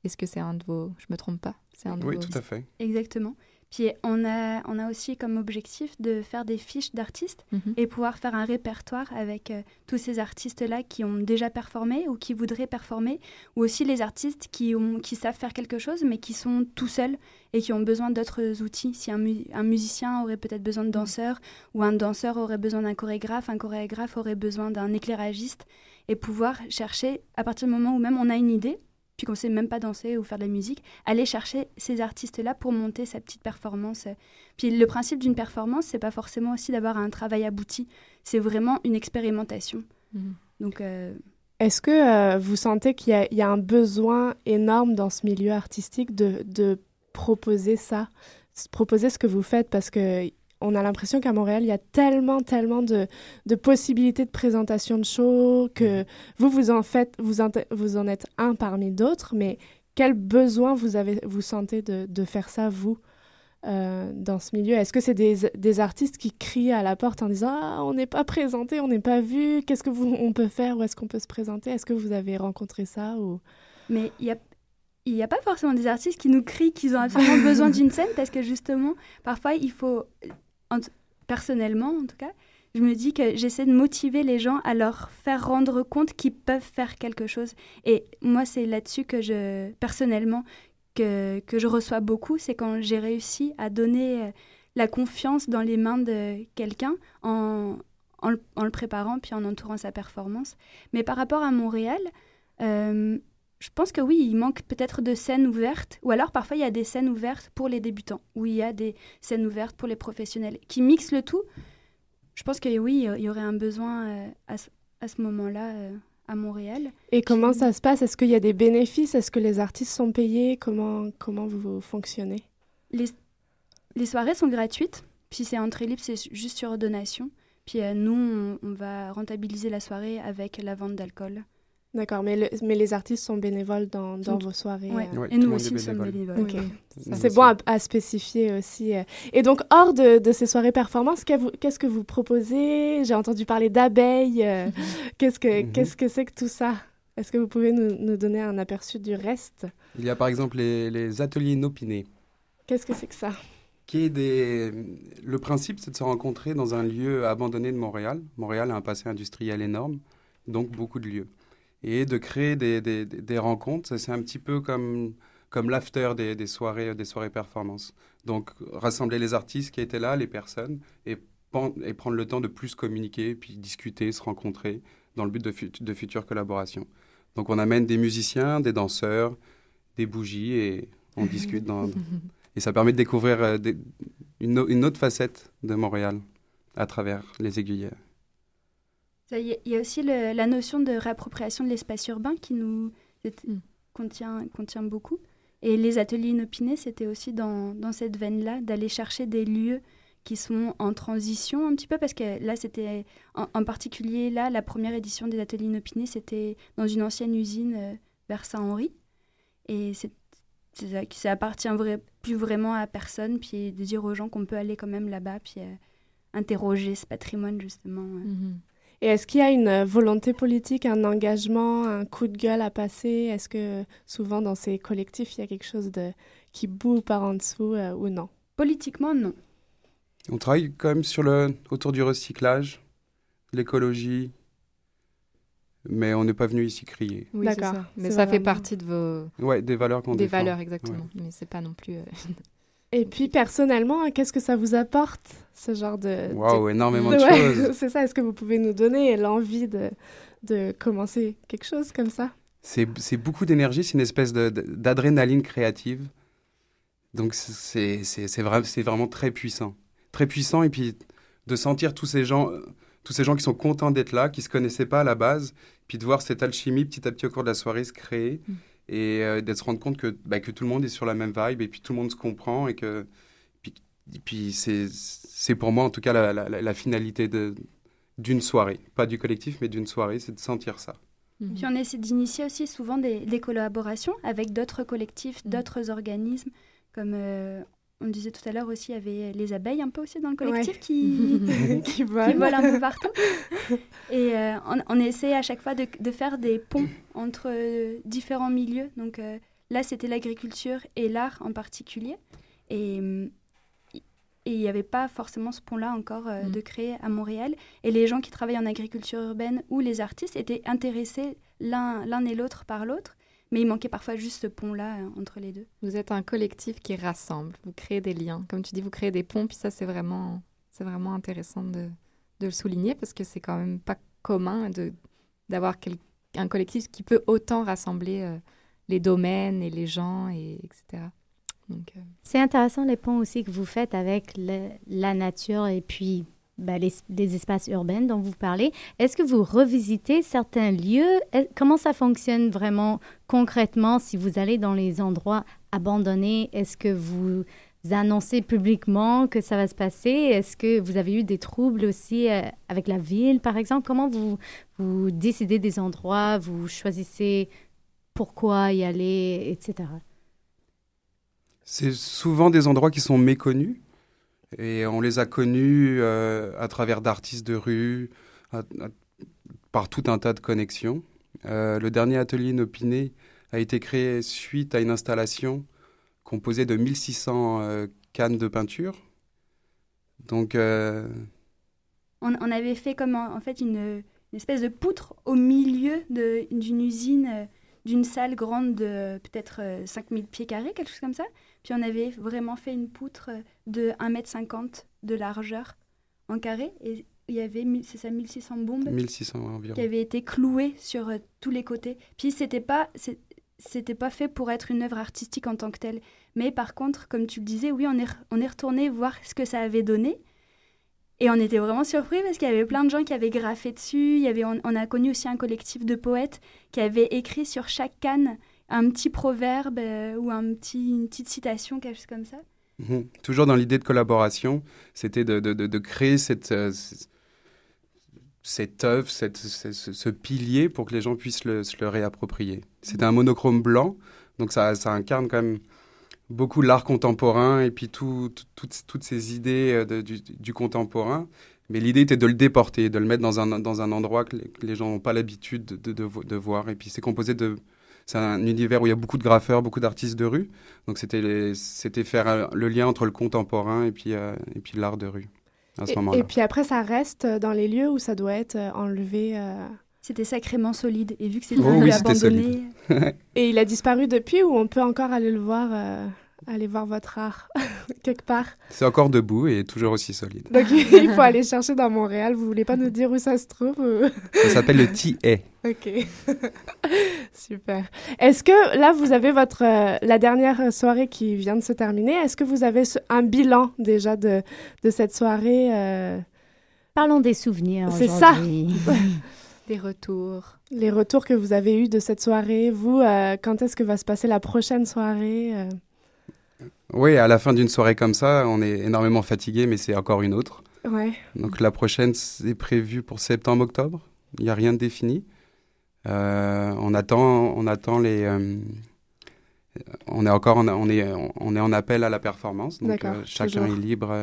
Est-ce que c'est un de vos... Je me trompe pas C'est un de Oui, vos- tout à fait. Exactement. Puis on a, on a aussi comme objectif de faire des fiches d'artistes Mhm. et pouvoir faire un répertoire avec euh, tous ces artistes-là qui ont déjà performé ou qui voudraient performer, ou aussi les artistes qui, ont, qui savent faire quelque chose mais qui sont tout seuls et qui ont besoin d'autres outils. Si un, mu- un musicien aurait peut-être besoin de danseurs, ou un danseur aurait besoin d'un chorégraphe, un chorégraphe aurait besoin d'un éclairagiste, et pouvoir chercher, à partir du moment où même on a une idée, puis qu'on sait même pas danser ou faire de la musique, aller chercher ces artistes-là pour monter sa petite performance. Puis le principe d'une performance, c'est pas forcément aussi d'avoir un travail abouti, c'est vraiment une expérimentation. Mhm. Donc euh, Est-ce que euh, vous sentez qu'il y, a- il y a un besoin énorme dans ce milieu artistique de, de proposer ça, proposer ce que vous faites? Parce que on a l'impression qu'à Montréal, il y a tellement, tellement de, de possibilités de présentation de shows que vous, vous en faites, vous en, vous en êtes un parmi d'autres, mais quel besoin vous avez, vous sentez de, de faire ça, vous, euh, dans ce milieu? Est-ce que c'est des, des artistes qui crient à la porte en disant Ah, on n'est pas présenté, on n'est pas vu, qu'est-ce que vous, on peut faire, où est-ce qu'on peut se présenter? Est-ce que vous avez rencontré ça ou... Mais il y a il n'y a pas forcément des artistes qui nous crient qu'ils ont absolument besoin d'une scène parce que justement, parfois, il faut, personnellement en tout cas, je me dis que j'essaie de motiver les gens à leur faire rendre compte qu'ils peuvent faire quelque chose. Et moi, c'est là-dessus que je, personnellement, que, que je reçois beaucoup, c'est quand j'ai réussi à donner euh, la confiance dans les mains de quelqu'un en, en, le- préparant puis en entourant sa performance. Mais par rapport à Montréal, euh, je pense que oui, il manque peut-être de scènes ouvertes, ou alors parfois il y a des scènes ouvertes pour les débutants, ou il y a des scènes ouvertes pour les professionnels, qui mixent le tout. Je pense que oui, il y aurait un besoin euh, à ce, moment-là euh, à Montréal. Et comment ça se passe? Est-ce qu'il y a des bénéfices? Est-ce que les artistes sont payés? Comment, comment vous fonctionnez? Les, les soirées sont gratuites, puis c'est entrée libre, c'est juste sur donation. Puis euh, nous, on, on va rentabiliser la soirée avec la vente d'alcool. D'accord, mais, le- mais les artistes sont bénévoles dans, vos soirées. Ouais. euh. Ouais, Et nous aussi, sommes bénévole. bénévoles. Ok. Nous C'est bon à, à spécifier aussi. euh. Et donc, hors de, de ces soirées performances, qu'est-ce que vous proposez? J'ai entendu parler d'abeilles. euh, Qu'est-ce que Mhm. qu'est-ce que c'est que tout ça? Est-ce que vous pouvez nous, nous donner un aperçu du reste? Il y a par exemple les, les ateliers inopinés. Qu'est-ce que c'est que ça? Qui est des... Le principe, c'est de se rencontrer dans un lieu abandonné de Montréal. Montréal a un passé industriel énorme, donc beaucoup de lieux. Et de créer des, des, rencontres, c'est un petit peu comme, comme l'after des, des soirées, des soirées performances. Donc, rassembler les artistes qui étaient là, les personnes, et, prendre le temps de plus communiquer, puis discuter, se rencontrer, dans le but de, fut- de futures collaborations. Donc, on amène des musiciens, des danseurs, des bougies, et on discute dans, et ça permet de découvrir euh, des- une, une autre facette de Montréal à travers les aiguillères. Il y, a- aussi le- la notion de réappropriation de l'espace urbain qui nous Mm. contient, contient beaucoup. Et les ateliers inopinés, c'était aussi dans, dans cette veine-là, d'aller chercher des lieux qui sont en transition un petit peu, parce que là, c'était en, en particulier, là, la première édition des ateliers inopinés, c'était dans une ancienne usine euh, vers Saint-Henri. Et c'est ça, appartient vrai- plus vraiment à personne, puis de dire aux gens qu'on peut aller quand même là-bas, puis euh, interroger ce patrimoine, justement. euh. Mhm. Et est-ce qu'il y a une euh, volonté politique, un engagement, un coup de gueule à passer? Est-ce que souvent dans ces collectifs, il y a quelque chose de qui boue par en dessous euh, ou non? Politiquement, non. On travaille quand même sur le, autour du recyclage, l'écologie, mais on n'est pas venu ici crier. Oui, c'est D'accord. ça. Mais ça fait partie de vos Ouais, des valeurs qu'on des défend. valeurs exactement. Mais c'est pas non plus. euh, Et puis personnellement, hein, qu'est-ce que ça vous apporte ce genre de Waouh, énormément de choses. c'est ça. Est-ce que vous pouvez nous donner l'envie de de commencer quelque chose comme ça? C'est c'est beaucoup d'énergie, c'est une espèce d'adrénaline créative. Donc c'est c'est- c'est vra- c'est vraiment très puissant. Très puissant et puis de sentir tous ces gens, tous ces gens qui sont contents d'être là, qui se connaissaient pas à la base, puis de voir cette alchimie petit à petit au cours de la soirée se créer Mm. Et euh, d'être se rendre compte que, bah, que tout le monde est sur la même vibe et puis tout le monde se comprend et que puis, puis c'est c'est pour moi en tout cas la, la- la- finalité de d'une soirée, pas du collectif mais d'une soirée, c'est de sentir ça. mhm. Puis on essaie d'initier aussi souvent des, des collaborations avec d'autres collectifs, Mm. d'autres organismes, comme euh, on disait tout à l'heure aussi, il y avait les abeilles un peu aussi dans le collectif Ouais. qui, qui qui volent un peu partout. Et euh, on, on essaie à chaque fois de, de faire des ponts entre euh, différents milieux. Donc euh, là, c'était l'agriculture et l'art en particulier. Et et il n'y avait pas forcément ce pont-là encore Mm. de créer à Montréal. Et les gens qui travaillent en agriculture urbaine ou les artistes étaient intéressés l'un et l'autre par l'autre. Mais il manquait parfois juste ce pont-là euh, entre les deux. Vous êtes un collectif qui rassemble. Vous créez des liens. Comme tu dis, vous créez des ponts. Puis ça, c'est vraiment, c'est vraiment intéressant de, de le souligner parce que c'est quand même pas commun de d'avoir quel- un collectif qui peut autant rassembler euh, les domaines et les gens et etc. Donc, euh, C'est intéressant les ponts aussi que vous faites avec le- la nature et puis ben, les, espaces urbains dont vous parlez. Est-ce que vous revisitez certains lieux? Comment ça fonctionne vraiment concrètement si vous allez dans les endroits abandonnés? Est-ce que vous annoncez publiquement que ça va se passer? Est-ce que vous avez eu des troubles aussi euh, avec la ville, par exemple? Comment vous décidez des endroits? Vous choisissez pourquoi y aller, etc. C'est souvent des endroits qui sont méconnus et on les a connus euh, à travers d'artistes de rue, par tout un tas de connexions. Euh, le dernier atelier inopiné a été créé suite à une installation composée de 1600 euh, cannes de peinture. Donc, On, avait fait comme en, fait une, espèce de poutre au milieu d'une usine, d'une salle grande de peut-être euh, 5000 pieds carrés, quelque chose comme ça. Puis on avait vraiment fait une poutre euh, de 1m50 de largeur en carré. Et il y avait, c'est ça, 1600 bombes 1600 environ. qui avaient été clouées sur euh, tous les côtés. Puis c'était pas, c'était pas fait pour être une œuvre artistique en tant que telle. Mais par contre, comme tu le disais, oui, on est, on est retourné voir ce que ça avait donné. Et on était vraiment surpris parce qu'il y avait plein de gens qui avaient graffé dessus. Il y avait, on, on a connu aussi un collectif de poètes qui avaient écrit sur chaque canne un petit proverbe euh, ou un petit, une petite citation, quelque chose comme ça. Mhm. Toujours dans l'idée de collaboration, c'était de, de- de- créer cette, euh, cette œuvre, cette- ce, pilier pour que les gens puissent le- se le réapproprier. C'était un monochrome blanc, donc ça, ça incarne quand même beaucoup l'art contemporain et puis tout- tout- toutes, toutes ces idées euh, du, du contemporain. Mais l'idée était de le déporter, de le mettre dans un, dans un endroit que les, gens n'ont pas l'habitude de, de voir. Et puis c'est composé de... C'est un univers où il y a beaucoup de graffeurs, beaucoup d'artistes de rue. Donc c'était c'était faire euh, le lien entre le contemporain et puis, euh, et puis l'art de rue à ce Et, moment-là. et puis après, ça reste euh, dans les lieux où ça doit être enlevé. euh, C'était sacrément solide. Et vu que c'était Oh oui, abandonné, solide. Et il a disparu depuis ou on peut encore aller le voir, euh, aller voir votre art quelque part C'est encore debout et toujours aussi solide. Donc il faut aller chercher dans Montréal. Vous voulez pas nous dire où ça se trouve ou- Ça s'appelle le TA. Ok. Super. Est-ce que là, vous avez votre euh, la dernière soirée qui vient de se terminer Est-ce que vous avez ce- un bilan déjà de, de cette soirée euh, Parlons des souvenirs. C'est ça. Des retours. Les retours que vous avez eus de cette soirée, vous, euh, quand est-ce que va se passer la prochaine soirée euh? Oui, à la fin d'une soirée comme ça, on est énormément fatigué, mais c'est encore une autre. Ouais. Donc la prochaine, c'est prévu pour septembre-octobre. Il n'y a rien de défini. Euh, on attend, on attend les. euh, on est encore, en, on est, on est en appel à la performance. Donc euh, chacun toujours. est libre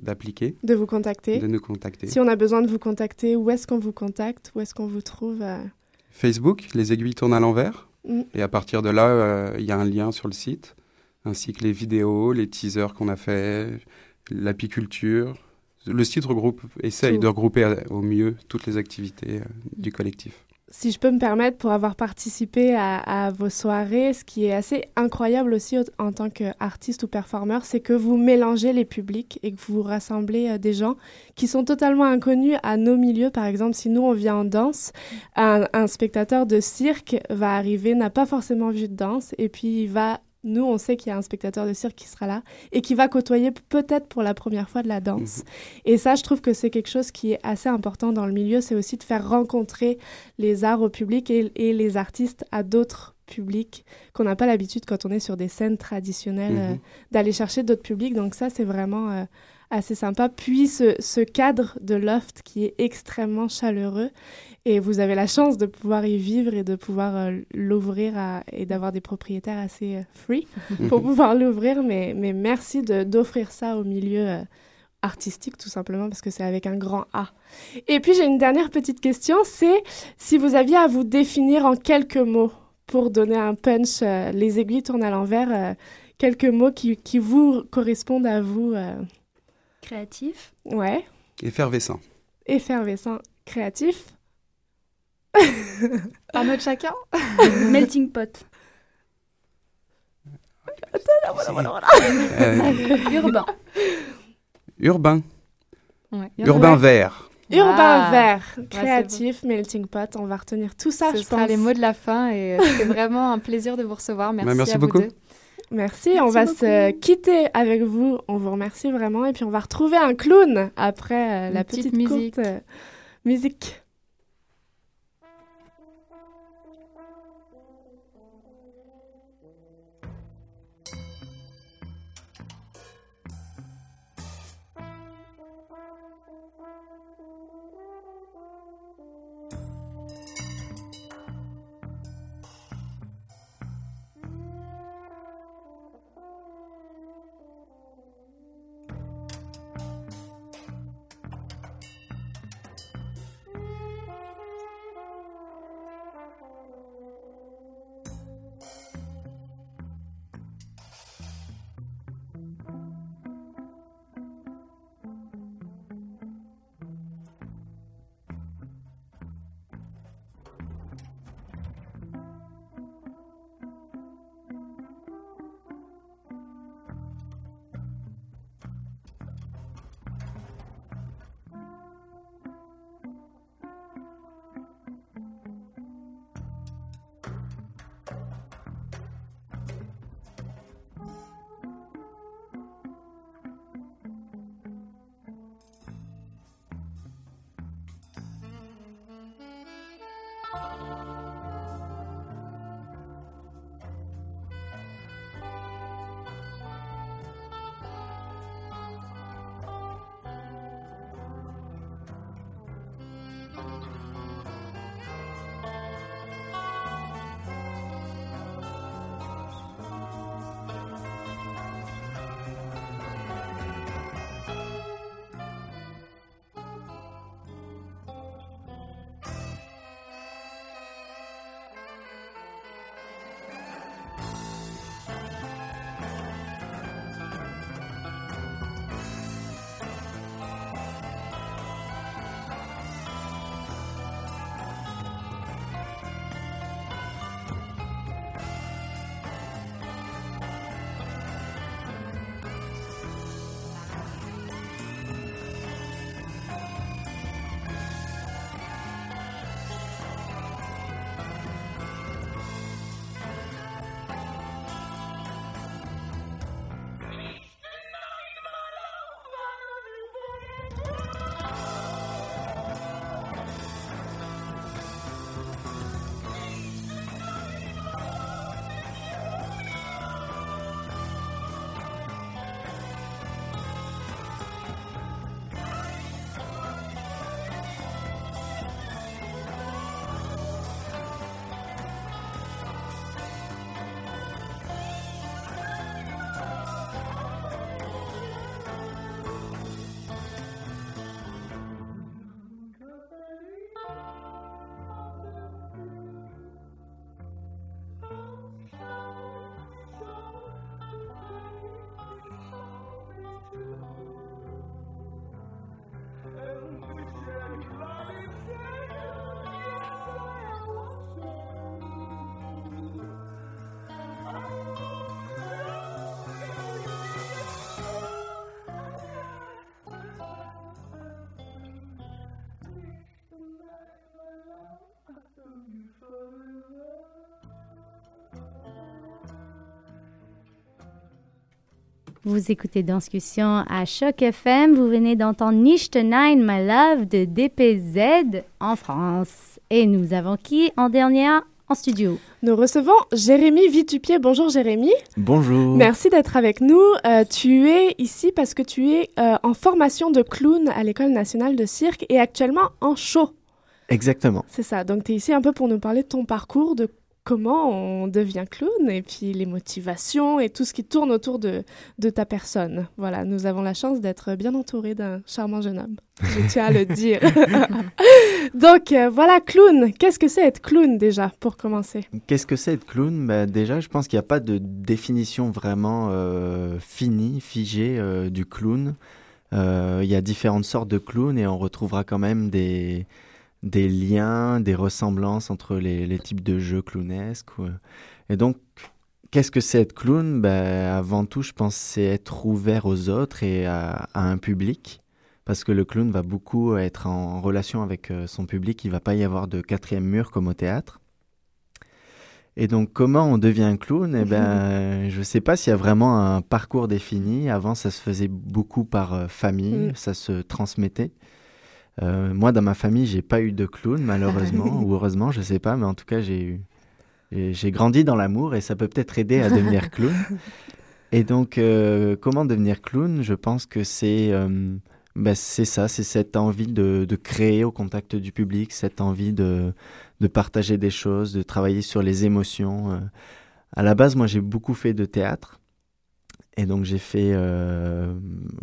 d'appliquer, De vous contacter de nous contacter. Si on a besoin de vous contacter, où est-ce qu'on vous contacte? Où est-ce qu'on vous trouve Facebook, les aiguilles tournent à l'envers. Mm. Et à partir de là, il y a un lien sur le site, ainsi que les vidéos, les teasers qu'on a fait, l'apiculture. Le site regroupe, essaye Tout. de regrouper à- au mieux toutes les activités euh, du collectif. Si je peux me permettre, pour avoir participé à, à vos soirées, ce qui est assez incroyable aussi au- en tant qu'artiste ou performeur, c'est que vous mélangez les publics et que vous rassemblez euh, des gens qui sont totalement inconnus à nos milieux. Par exemple, si nous, on vient en danse, un, un spectateur de cirque va arriver, n'a pas forcément vu de danse, et puis il va... Nous, on sait qu'il y a un spectateur de cirque qui sera là et qui va côtoyer peut-être pour la première fois de la danse. Et ça, je trouve que c'est quelque chose qui est assez important dans le milieu, c'est aussi de faire rencontrer les arts au public et, et les artistes à d'autres publics qu'on n'a pas l'habitude quand on est sur des scènes traditionnelles Mhm. euh, d'aller chercher d'autres publics. Donc ça, c'est vraiment euh, assez sympa. Puis ce, ce cadre de loft qui est extrêmement chaleureux et vous avez la chance de pouvoir y vivre et de pouvoir euh, l'ouvrir et d'avoir des propriétaires assez euh, free pour pouvoir l'ouvrir. Mais, mais merci d'offrir ça au milieu euh, artistique tout simplement parce que c'est avec un grand A. Et puis j'ai une dernière petite question, c'est si vous aviez à vous définir en quelques mots pour donner un punch, les aiguilles tournent à l'envers, quelques mots qui, qui vous correspondent à vous. Créatif. ouais, Effervescent. effervescent, créatif. Un autre chacun Melting pot. Euh, Urbain. urbain. Ouais. Urbain Ouais. vert. Urbain Ah. vert, c'est créatif, melting pot, on va retenir tout ça, Ce je sera pense. les mots de la fin et c'était vraiment un plaisir de vous recevoir. Merci, Bah, merci à vous beaucoup. deux. Merci, Merci on va beaucoup. se quitter avec vous. On vous remercie vraiment et puis on va retrouver un clown après euh, la petite petite, musique. courte, euh, musique. Vous écoutez Danscussion à Choc FM. Vous venez d'entendre Nicht Nine My Love de DPZ en France. Et nous avons qui en dernière en studio? Nous recevons Jérémy Vitupier. Bonjour Jérémy. Bonjour. Merci d'être avec nous. Euh, tu es ici parce que tu es euh, en formation de clown à l'École nationale de cirque et actuellement en show. Exactement. C'est ça. Donc tu es ici un peu pour nous parler de ton parcours, de comment on devient clown et puis les motivations et tout ce qui tourne autour de, de ta personne. Voilà, nous avons la chance d'être bien entourés d'un charmant jeune homme. Je tiens à le dire. Donc euh, voilà, clown. Qu'est-ce que c'est être clown déjà, pour commencer? Qu'est-ce que c'est être clown? Bah, Déjà, je pense qu'il n'y a pas de définition vraiment euh, finie, figée euh, du clown. Euh, Il y a différentes sortes de clowns et on retrouvera quand même des, des liens, des ressemblances entre les, les types de jeux clownesques. ou- Et donc, qu'est-ce que c'est être clown? Ben, Avant tout, je pense c'est être ouvert aux autres et à, à un public. Parce que le clown va beaucoup être en relation avec euh, son public. Il va pas y avoir de quatrième mur comme au théâtre. Et donc, comment on devient clown? Eh ben, je sais pas s'il y a vraiment un parcours défini. Avant, ça se faisait beaucoup par euh, famille, Mm. ça se transmettait. Euh, moi, dans ma famille, j'ai pas eu de clown, malheureusement, ou heureusement, je sais pas, mais en tout cas, j'ai eu, j'ai grandi dans l'amour et ça peut peut-être aider à devenir clown. Et donc, euh, comment devenir clown? Je pense que c'est euh, ben, c'est ça, c'est cette envie de, de créer au contact du public, cette envie de, de partager des choses, de travailler sur les émotions. À la base, moi, j'ai beaucoup fait de théâtre. Et donc, j'ai fait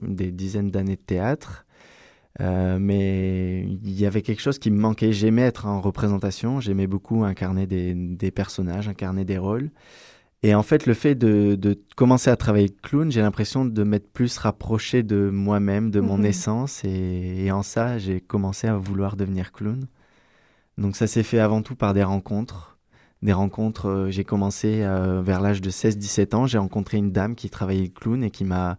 des dizaines d'années de théâtre. Euh, mais il y avait quelque chose qui me manquait. J'aimais être en représentation, j'aimais beaucoup incarner des, des personnages, incarner des rôles. Et en fait, le fait de, de commencer à travailler clown, j'ai l'impression de m'être plus rapproché de moi-même, de mon Mhm. essence. Et, et en ça, j'ai commencé à vouloir devenir clown. Donc ça s'est fait avant tout par des rencontres. Des rencontres, euh, j'ai commencé euh, vers l'âge de 16-17 ans. J'ai rencontré une dame qui travaillait clown et qui m'a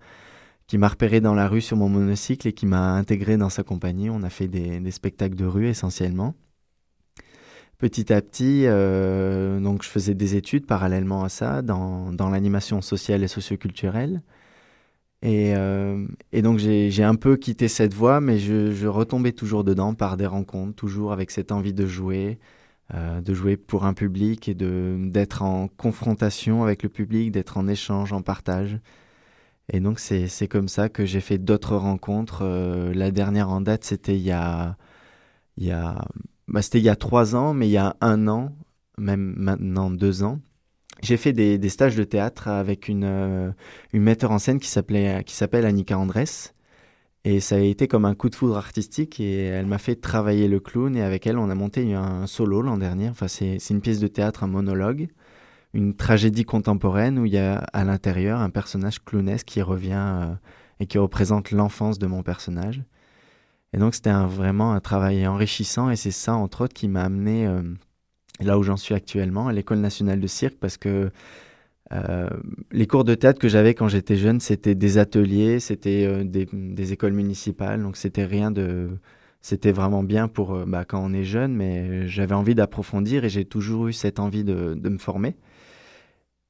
qui m'a repéré dans la rue sur mon monocycle et qui m'a intégré dans sa compagnie. On a fait des, spectacles de rue essentiellement. Petit à petit, euh, donc je faisais des études parallèlement à ça dans, l'animation sociale et socioculturelle. Et, euh, donc j'ai un peu quitté cette voie, mais je, retombais toujours dedans par des rencontres, toujours avec cette envie de jouer, euh, de jouer pour un public et d'être en confrontation avec le public, d'être en échange, en partage. Et donc c'est comme ça que j'ai fait d'autres rencontres. Euh, la dernière en date, c'était il y a il y a, bah, c'était il y a trois ans, mais il y a un an, même maintenant deux ans, j'ai fait des, des stages de théâtre avec une, euh, une metteur en scène qui s'appelle Annika Andress. Et ça a été comme un coup de foudre artistique et elle m'a fait travailler le clown et avec elle on a monté un solo l'an dernier. Enfin c'est une pièce de théâtre, un monologue, une tragédie contemporaine où il y a à l'intérieur un personnage clownesque qui revient euh, et qui représente l'enfance de mon personnage. Et donc c'était vraiment un travail enrichissant et c'est ça entre autres qui m'a amené euh, là où j'en suis actuellement à l'école nationale de cirque parce que euh, les cours de théâtre que j'avais quand j'étais jeune, c'était des ateliers, c'était des, écoles municipales, donc c'était rien de, c'était vraiment bien pour bah, quand on est jeune, mais j'avais envie d'approfondir et j'ai toujours eu cette envie de, de me former.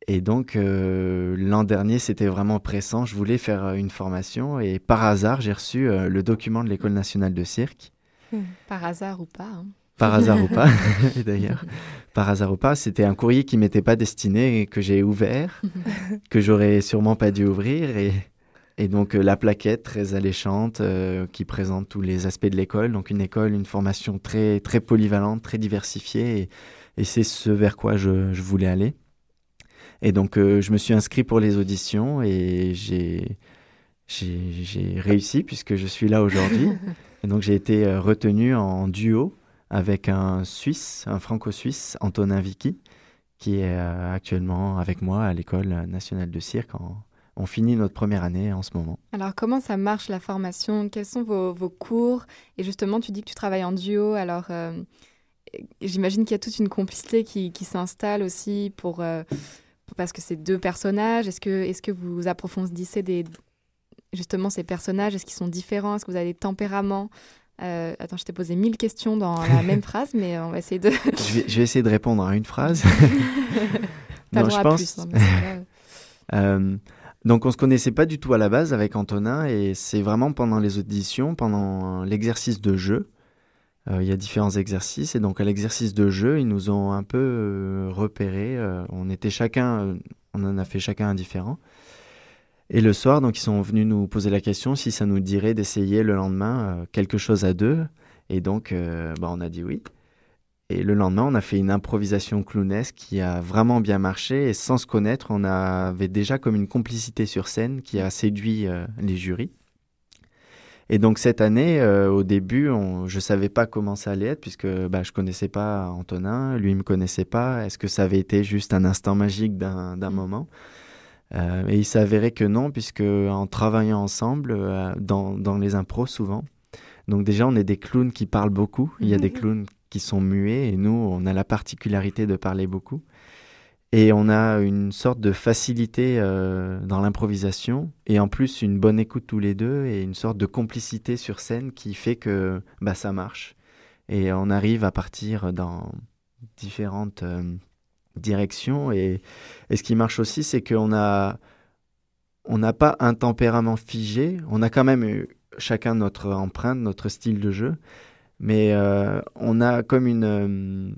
Et donc euh, l'an dernier, c'était vraiment pressant. Je voulais faire euh, une formation et par hasard, j'ai reçu euh, le document de l'école nationale de cirque. Par hasard ou pas. hein. Par hasard ou pas, d'ailleurs. Par hasard ou pas, c'était un courrier qui m'était pas destiné et que j'ai ouvert, que j'aurais sûrement pas dû ouvrir. Et, et donc euh, la plaquette très alléchante euh, qui présente tous les aspects de l'école. Donc une école, une formation très, très polyvalente, très diversifiée. Et, et c'est ce vers quoi je, je voulais aller. Et donc euh, je me suis inscrit pour les auditions et j'ai j'ai réussi puisque je suis là aujourd'hui. Et donc j'ai été euh, retenu en duo avec un Suisse, un franco-suisse, Antonin Vicky, qui est euh, actuellement avec moi à l'école nationale de cirque. En- on finit notre première année en ce moment. Alors, comment ça marche la formation? Quels sont vos, vos cours? Et justement, tu dis que tu travailles en duo. Alors, euh, j'imagine qu'il y a toute une complicité qui, qui s'installe aussi pour, euh, pour- parce que c'est deux personnages. Est-ce que, est que vous approfondissez des, justement ces personnages? Est-ce qu'ils sont différents? Est-ce que vous avez des tempéraments? Euh, Attends, je t'ai posé mille questions dans la même phrase, mais on va essayer de. Je vais, je vais essayer de répondre à une phrase. Non, je pense- plus, hein. Euh, donc on se connaissait pas du tout à la base avec Antonin et c'est vraiment pendant les auditions, pendant l'exercice de jeu. Euh, Il y a différents exercices et donc à l'exercice de jeu, ils nous ont un peu euh, repérés. euh, on était chacun, on en a fait chacun un différent. Et le soir, donc ils sont venus nous poser la question si ça nous dirait d'essayer le lendemain quelque chose à deux. Et donc, euh, bah, on a dit oui. Et le lendemain, on a fait une improvisation clownesque qui a vraiment bien marché. Et sans se connaître, on avait déjà comme une complicité sur scène qui a séduit les jurys. Et donc cette année, euh, au début, on, je savais pas comment ça allait être puisque bah, je connaissais pas Antonin, lui me connaissait pas. Est-ce que ça avait été juste un instant magique d'un d'un moment? Euh, Et il s'est avéré que non, puisque en travaillant ensemble euh, dans, dans les impros souvent, donc déjà on est des clowns qui parlent beaucoup. Il y a des clowns qui sont muets et nous on a la particularité de parler beaucoup. Et on a une sorte de facilité euh, dans l'improvisation et en plus une bonne écoute tous les deux et une sorte de complicité sur scène qui fait que bah, ça marche. Et on arrive à partir dans différentes euh, directions. Et, ce qui marche aussi, c'est qu'on a on n'a pas un tempérament figé. On a quand même eu chacun notre empreinte, notre style de jeu. Mais euh, on a comme une...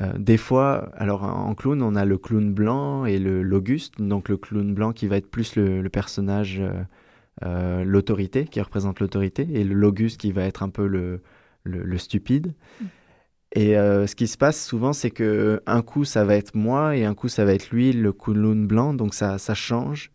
euh, des fois, alors en clown, on a le clown blanc et le l'Auguste. Donc le clown blanc qui va être plus le, le personnage, euh, euh, l'autorité, qui représente l'autorité, et le l'Auguste qui va être un peu le, le, le stupide. Et euh, ce qui se passe souvent, c'est que un coup ça va être moi et un coup ça va être lui, le clown blanc. Donc ça, ça change.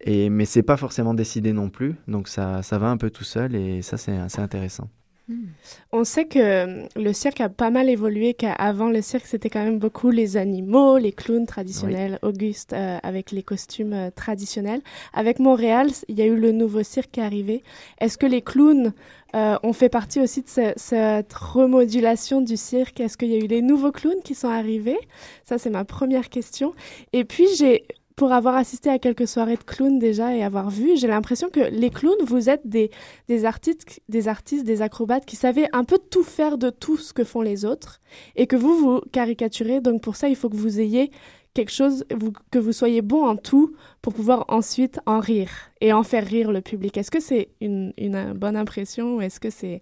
Et mais c'est pas forcément décidé non plus. Donc ça, ça va un peu tout seul et ça c'est assez intéressant. On sait que euh, le cirque a pas mal évolué, qu'avant le cirque c'était quand même beaucoup les animaux, les clowns traditionnels, Auguste euh, avec les costumes euh, traditionnels. Avec Montréal, il y a eu le nouveau cirque qui est arrivé. Est-ce que les clowns euh, ont fait partie aussi de ce- cette remodulation du cirque? Est-ce qu'il y a eu des nouveaux clowns qui sont arrivés? Ça c'est ma première question. Et puis j'ai pour avoir assisté à quelques soirées de clowns déjà et avoir vu, j'ai l'impression que les clowns, vous êtes des, des, artistes, des artistes, des acrobates qui savaient un peu tout faire de tout ce que font les autres et que vous, vous caricaturez. Donc pour ça, il faut que vous ayez quelque chose, que vous soyez bon en tout pour pouvoir ensuite en rire et en faire rire le public. Est-ce que c'est une, une euh, bonne impression ou est-ce que c'est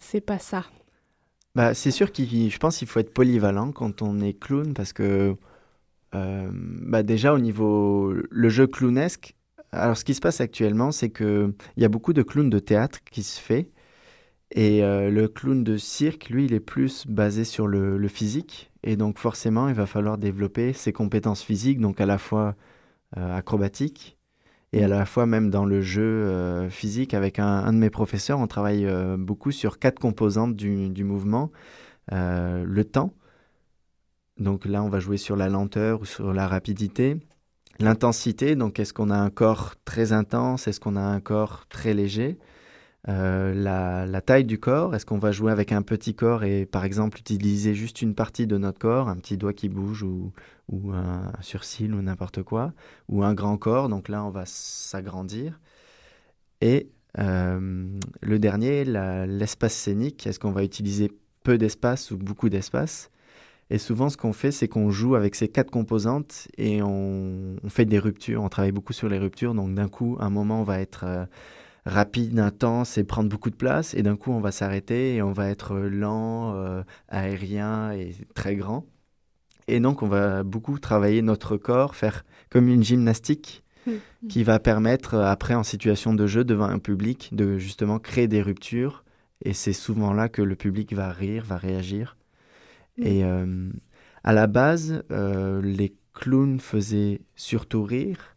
c'est pas ça? Bah, c'est sûr qu'il, je pense qu'il faut être polyvalent quand on est clown parce que bah déjà au niveau le jeu clownesque. Alors ce qui se passe actuellement, c'est que il y a beaucoup de clowns de théâtre qui se fait Et euh, le clown de cirque, lui, il est plus basé sur le, physique. Et donc forcément, il va falloir développer ses compétences physiques, donc à la fois euh, acrobatiques et à la fois même dans le jeu euh, physique. Avec un, de mes professeurs, on travaille euh, beaucoup sur quatre composantes du, mouvement. Euh, le temps, donc là, on va jouer sur la lenteur ou sur la rapidité. L'intensité, donc est-ce qu'on a un corps très intense, est-ce qu'on a un corps très léger? Euh, la, taille du corps, est-ce qu'on va jouer avec un petit corps et par exemple utiliser juste une partie de notre corps, un petit doigt qui bouge ou, un surcil ou n'importe quoi, ou un grand corps, donc là on va s'agrandir. Et euh, le dernier, l'espace scénique, est-ce qu'on va utiliser peu d'espace ou beaucoup d'espace? Et souvent ce qu'on fait, c'est qu'on joue avec ces quatre composantes et on, on fait des ruptures, on travaille beaucoup sur les ruptures, donc d'un coup, un moment on va être... euh, rapide, intense et prendre beaucoup de place. Et d'un coup, on va s'arrêter et on va être lent, euh, aérien et très grand. Et donc, on va beaucoup travailler notre corps, faire comme une gymnastique Mm. qui va permettre, euh, après, en situation de jeu devant un public, de justement créer des ruptures. Et c'est souvent là que le public va rire, va réagir. Et euh, à la base, euh, les clowns faisaient surtout rire.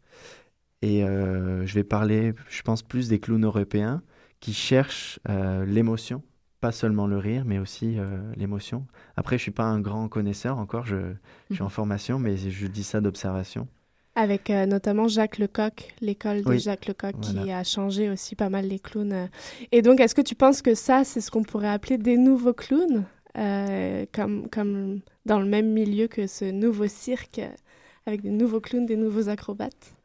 Et euh, je vais parler, je pense, plus des clowns européens qui cherchent l'émotion, pas seulement le rire, mais aussi l'émotion. Après, je suis pas un grand connaisseur encore, je, je suis en formation, mais je dis ça d'observation. Avec euh, notamment Jacques Lecoq, l'école de Oui, Jacques Lecoq, qui a changé aussi pas mal les clowns. Et donc, est-ce que tu penses que ça, c'est ce qu'on pourrait appeler des nouveaux clowns, euh, comme, comme dans le même milieu que ce nouveau cirque, avec des nouveaux clowns, des nouveaux acrobates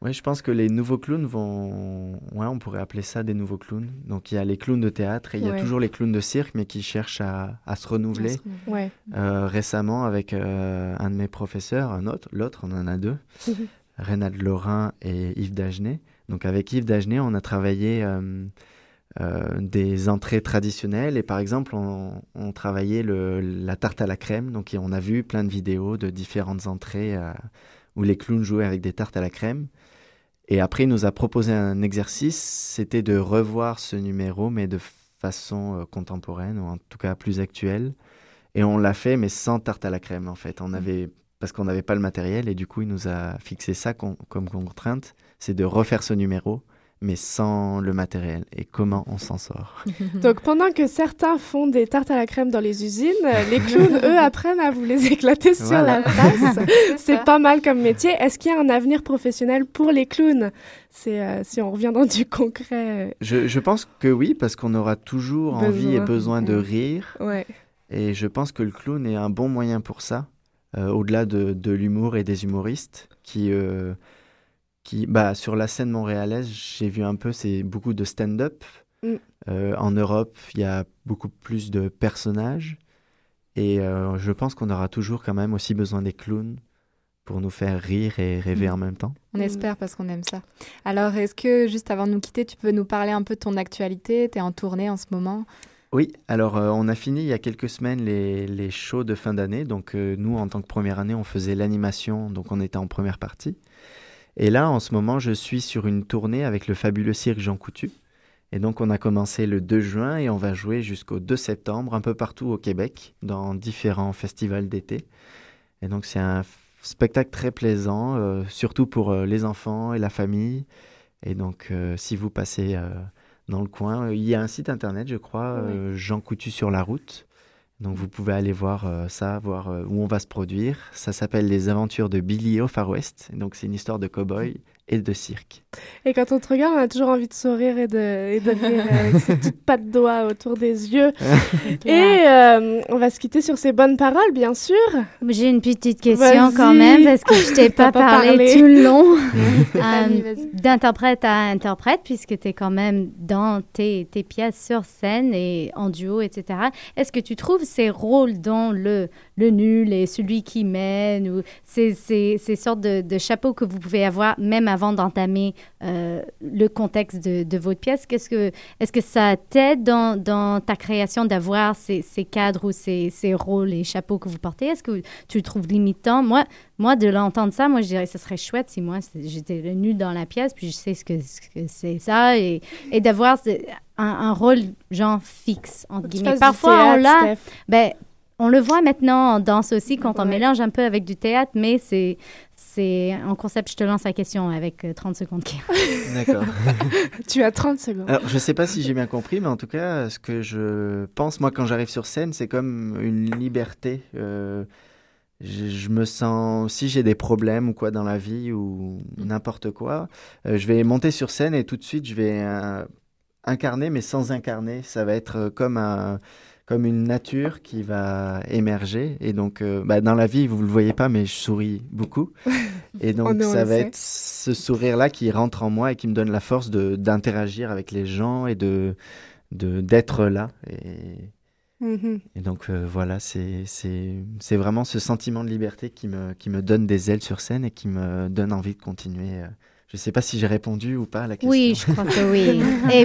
Oui, je pense que les nouveaux clowns vont. Ouais, on pourrait appeler ça des nouveaux clowns. Donc il y a les clowns de théâtre et il y a toujours les clowns de cirque, mais qui cherchent à, à se renouveler. Ouais. Euh, récemment, avec euh, un de mes professeurs, un autre, l'autre, on en a deux, Reynald Laurin et Yves Dagenet. Donc avec Yves Dagenet, on a travaillé euh, euh, des entrées traditionnelles et par exemple, on, on travaillait le, la tarte à la crème. Donc on a vu plein de vidéos de différentes entrées euh, où les clowns jouaient avec des tartes à la crème. Et après, il nous a proposé un exercice, c'était de revoir ce numéro, mais de façon euh, contemporaine, ou en tout cas plus actuelle. Et on l'a fait, mais sans tarte à la crème, en fait. On avait, parce qu'on n'avait pas le matériel, et du coup, il nous a fixé ça com- comme contrainte, c'est de refaire ce numéro, mais sans le matériel. Et comment on s'en sort? Donc, pendant que certains font des tartes à la crème dans les usines, euh, les clowns, eux, apprennent à vous les éclater sur Voilà. la face. C'est pas mal comme métier. Est-ce qu'il y a un avenir professionnel pour les clowns? C'est euh, si on revient dans du concret. euh, je, je pense que oui, parce qu'on aura toujours envie et Besoin. de rire. Ouais. Et je pense que le clown est un bon moyen pour ça, euh, au-delà de, de l'humour et des humoristes qui, euh, qui bah, sur la scène montréalaise, j'ai vu un peu, c'est beaucoup de stand-up. Mm. Euh, en Europe, il y a beaucoup plus de personnages. Et euh, je pense qu'on aura toujours quand même aussi besoin des clowns pour nous faire rire et rêver Mm. en même temps. On espère parce qu'on aime ça. Alors, est-ce que juste avant de nous quitter, tu peux nous parler un peu de ton actualité? Tu es en tournée en ce moment Oui, alors euh, on a fini il y a quelques semaines les, les shows de fin d'année. Donc euh, nous, en tant que première année, on faisait l'animation, donc on était en première partie. Et là, en ce moment, je suis sur une tournée avec le fabuleux cirque Jean Coutu. Et donc on a commencé le 2 juin et on va jouer jusqu'au 2 septembre un peu partout au Québec, dans différents festivals d'été. Et donc c'est un spectacle très plaisant, euh, surtout pour euh, les enfants et la famille. Et donc euh, si vous passez... dans le coin. Il y a un site internet, je crois, Jean Coutu sur la route. Donc vous pouvez aller voir euh, ça, voir euh, où on va se produire. Ça s'appelle Les aventures de Billy au Far West. Donc c'est une histoire de cow-boy et de cirque. Et quand on te regarde, on a toujours envie de sourire et de, et de rire avec ses petites pattes doigts autour des yeux. et euh, on va se quitter sur ces bonnes paroles, bien sûr. J'ai une petite question quand même parce que je t'ai pas, pas parlé, parlé. tout le long. Euh. D'interprète à interprète, puisque tu es quand même dans tes, tes pièces sur scène et en duo, etc. Est-ce que tu trouves ces rôles dans le, le nul et celui qui mène, ou ces, ces, ces sortes de, de chapeaux que vous pouvez avoir même avant d'entamer euh, le contexte de, de votre pièce. Qu'est-ce que, est-ce que ça t'aide dans, dans ta création d'avoir ces, ces cadres ou ces, ces rôles et chapeaux que vous portez? Est-ce que tu le trouves limitant? Moi, moi de l'entendre ça, moi, je dirais que ce serait chouette si moi, j'étais nue dans la pièce, puis je sais ce que, ce que c'est ça, et, et d'avoir un, un rôle, genre, fixe, entre guillemets. Parfois, on l'a... Ben, on le voit maintenant en danse aussi quand on mélange un peu avec du théâtre, mais c'est c'est en concept. Je te lance la question avec euh, 30 secondes. qui- D'accord. tu as 30 secondes. Alors, je sais pas si j'ai bien compris, mais en tout cas, ce que je pense, moi, quand j'arrive sur scène, c'est comme une liberté. Euh, je, je me sens, si j'ai des problèmes ou quoi dans la vie ou n'importe quoi, euh, je vais monter sur scène et tout de suite, je vais euh, incarner, mais sans incarner. Ça va être euh, comme un comme une nature qui va émerger. Et donc, euh, bah, dans la vie, vous ne le voyez pas, mais je souris beaucoup. Et Oh donc, on ça va sait. être ce sourire-là qui rentre en moi et qui me donne la force de- d'interagir avec les gens et de de- d'être là. Et, Mhm. et donc, euh, voilà, c'est c'est- c'est vraiment ce sentiment de liberté qui me, qui me donne des ailes sur scène et qui me donne envie de continuer. euh. Je ne sais pas si j'ai répondu ou pas à la question. Oui, je crois que oui. Et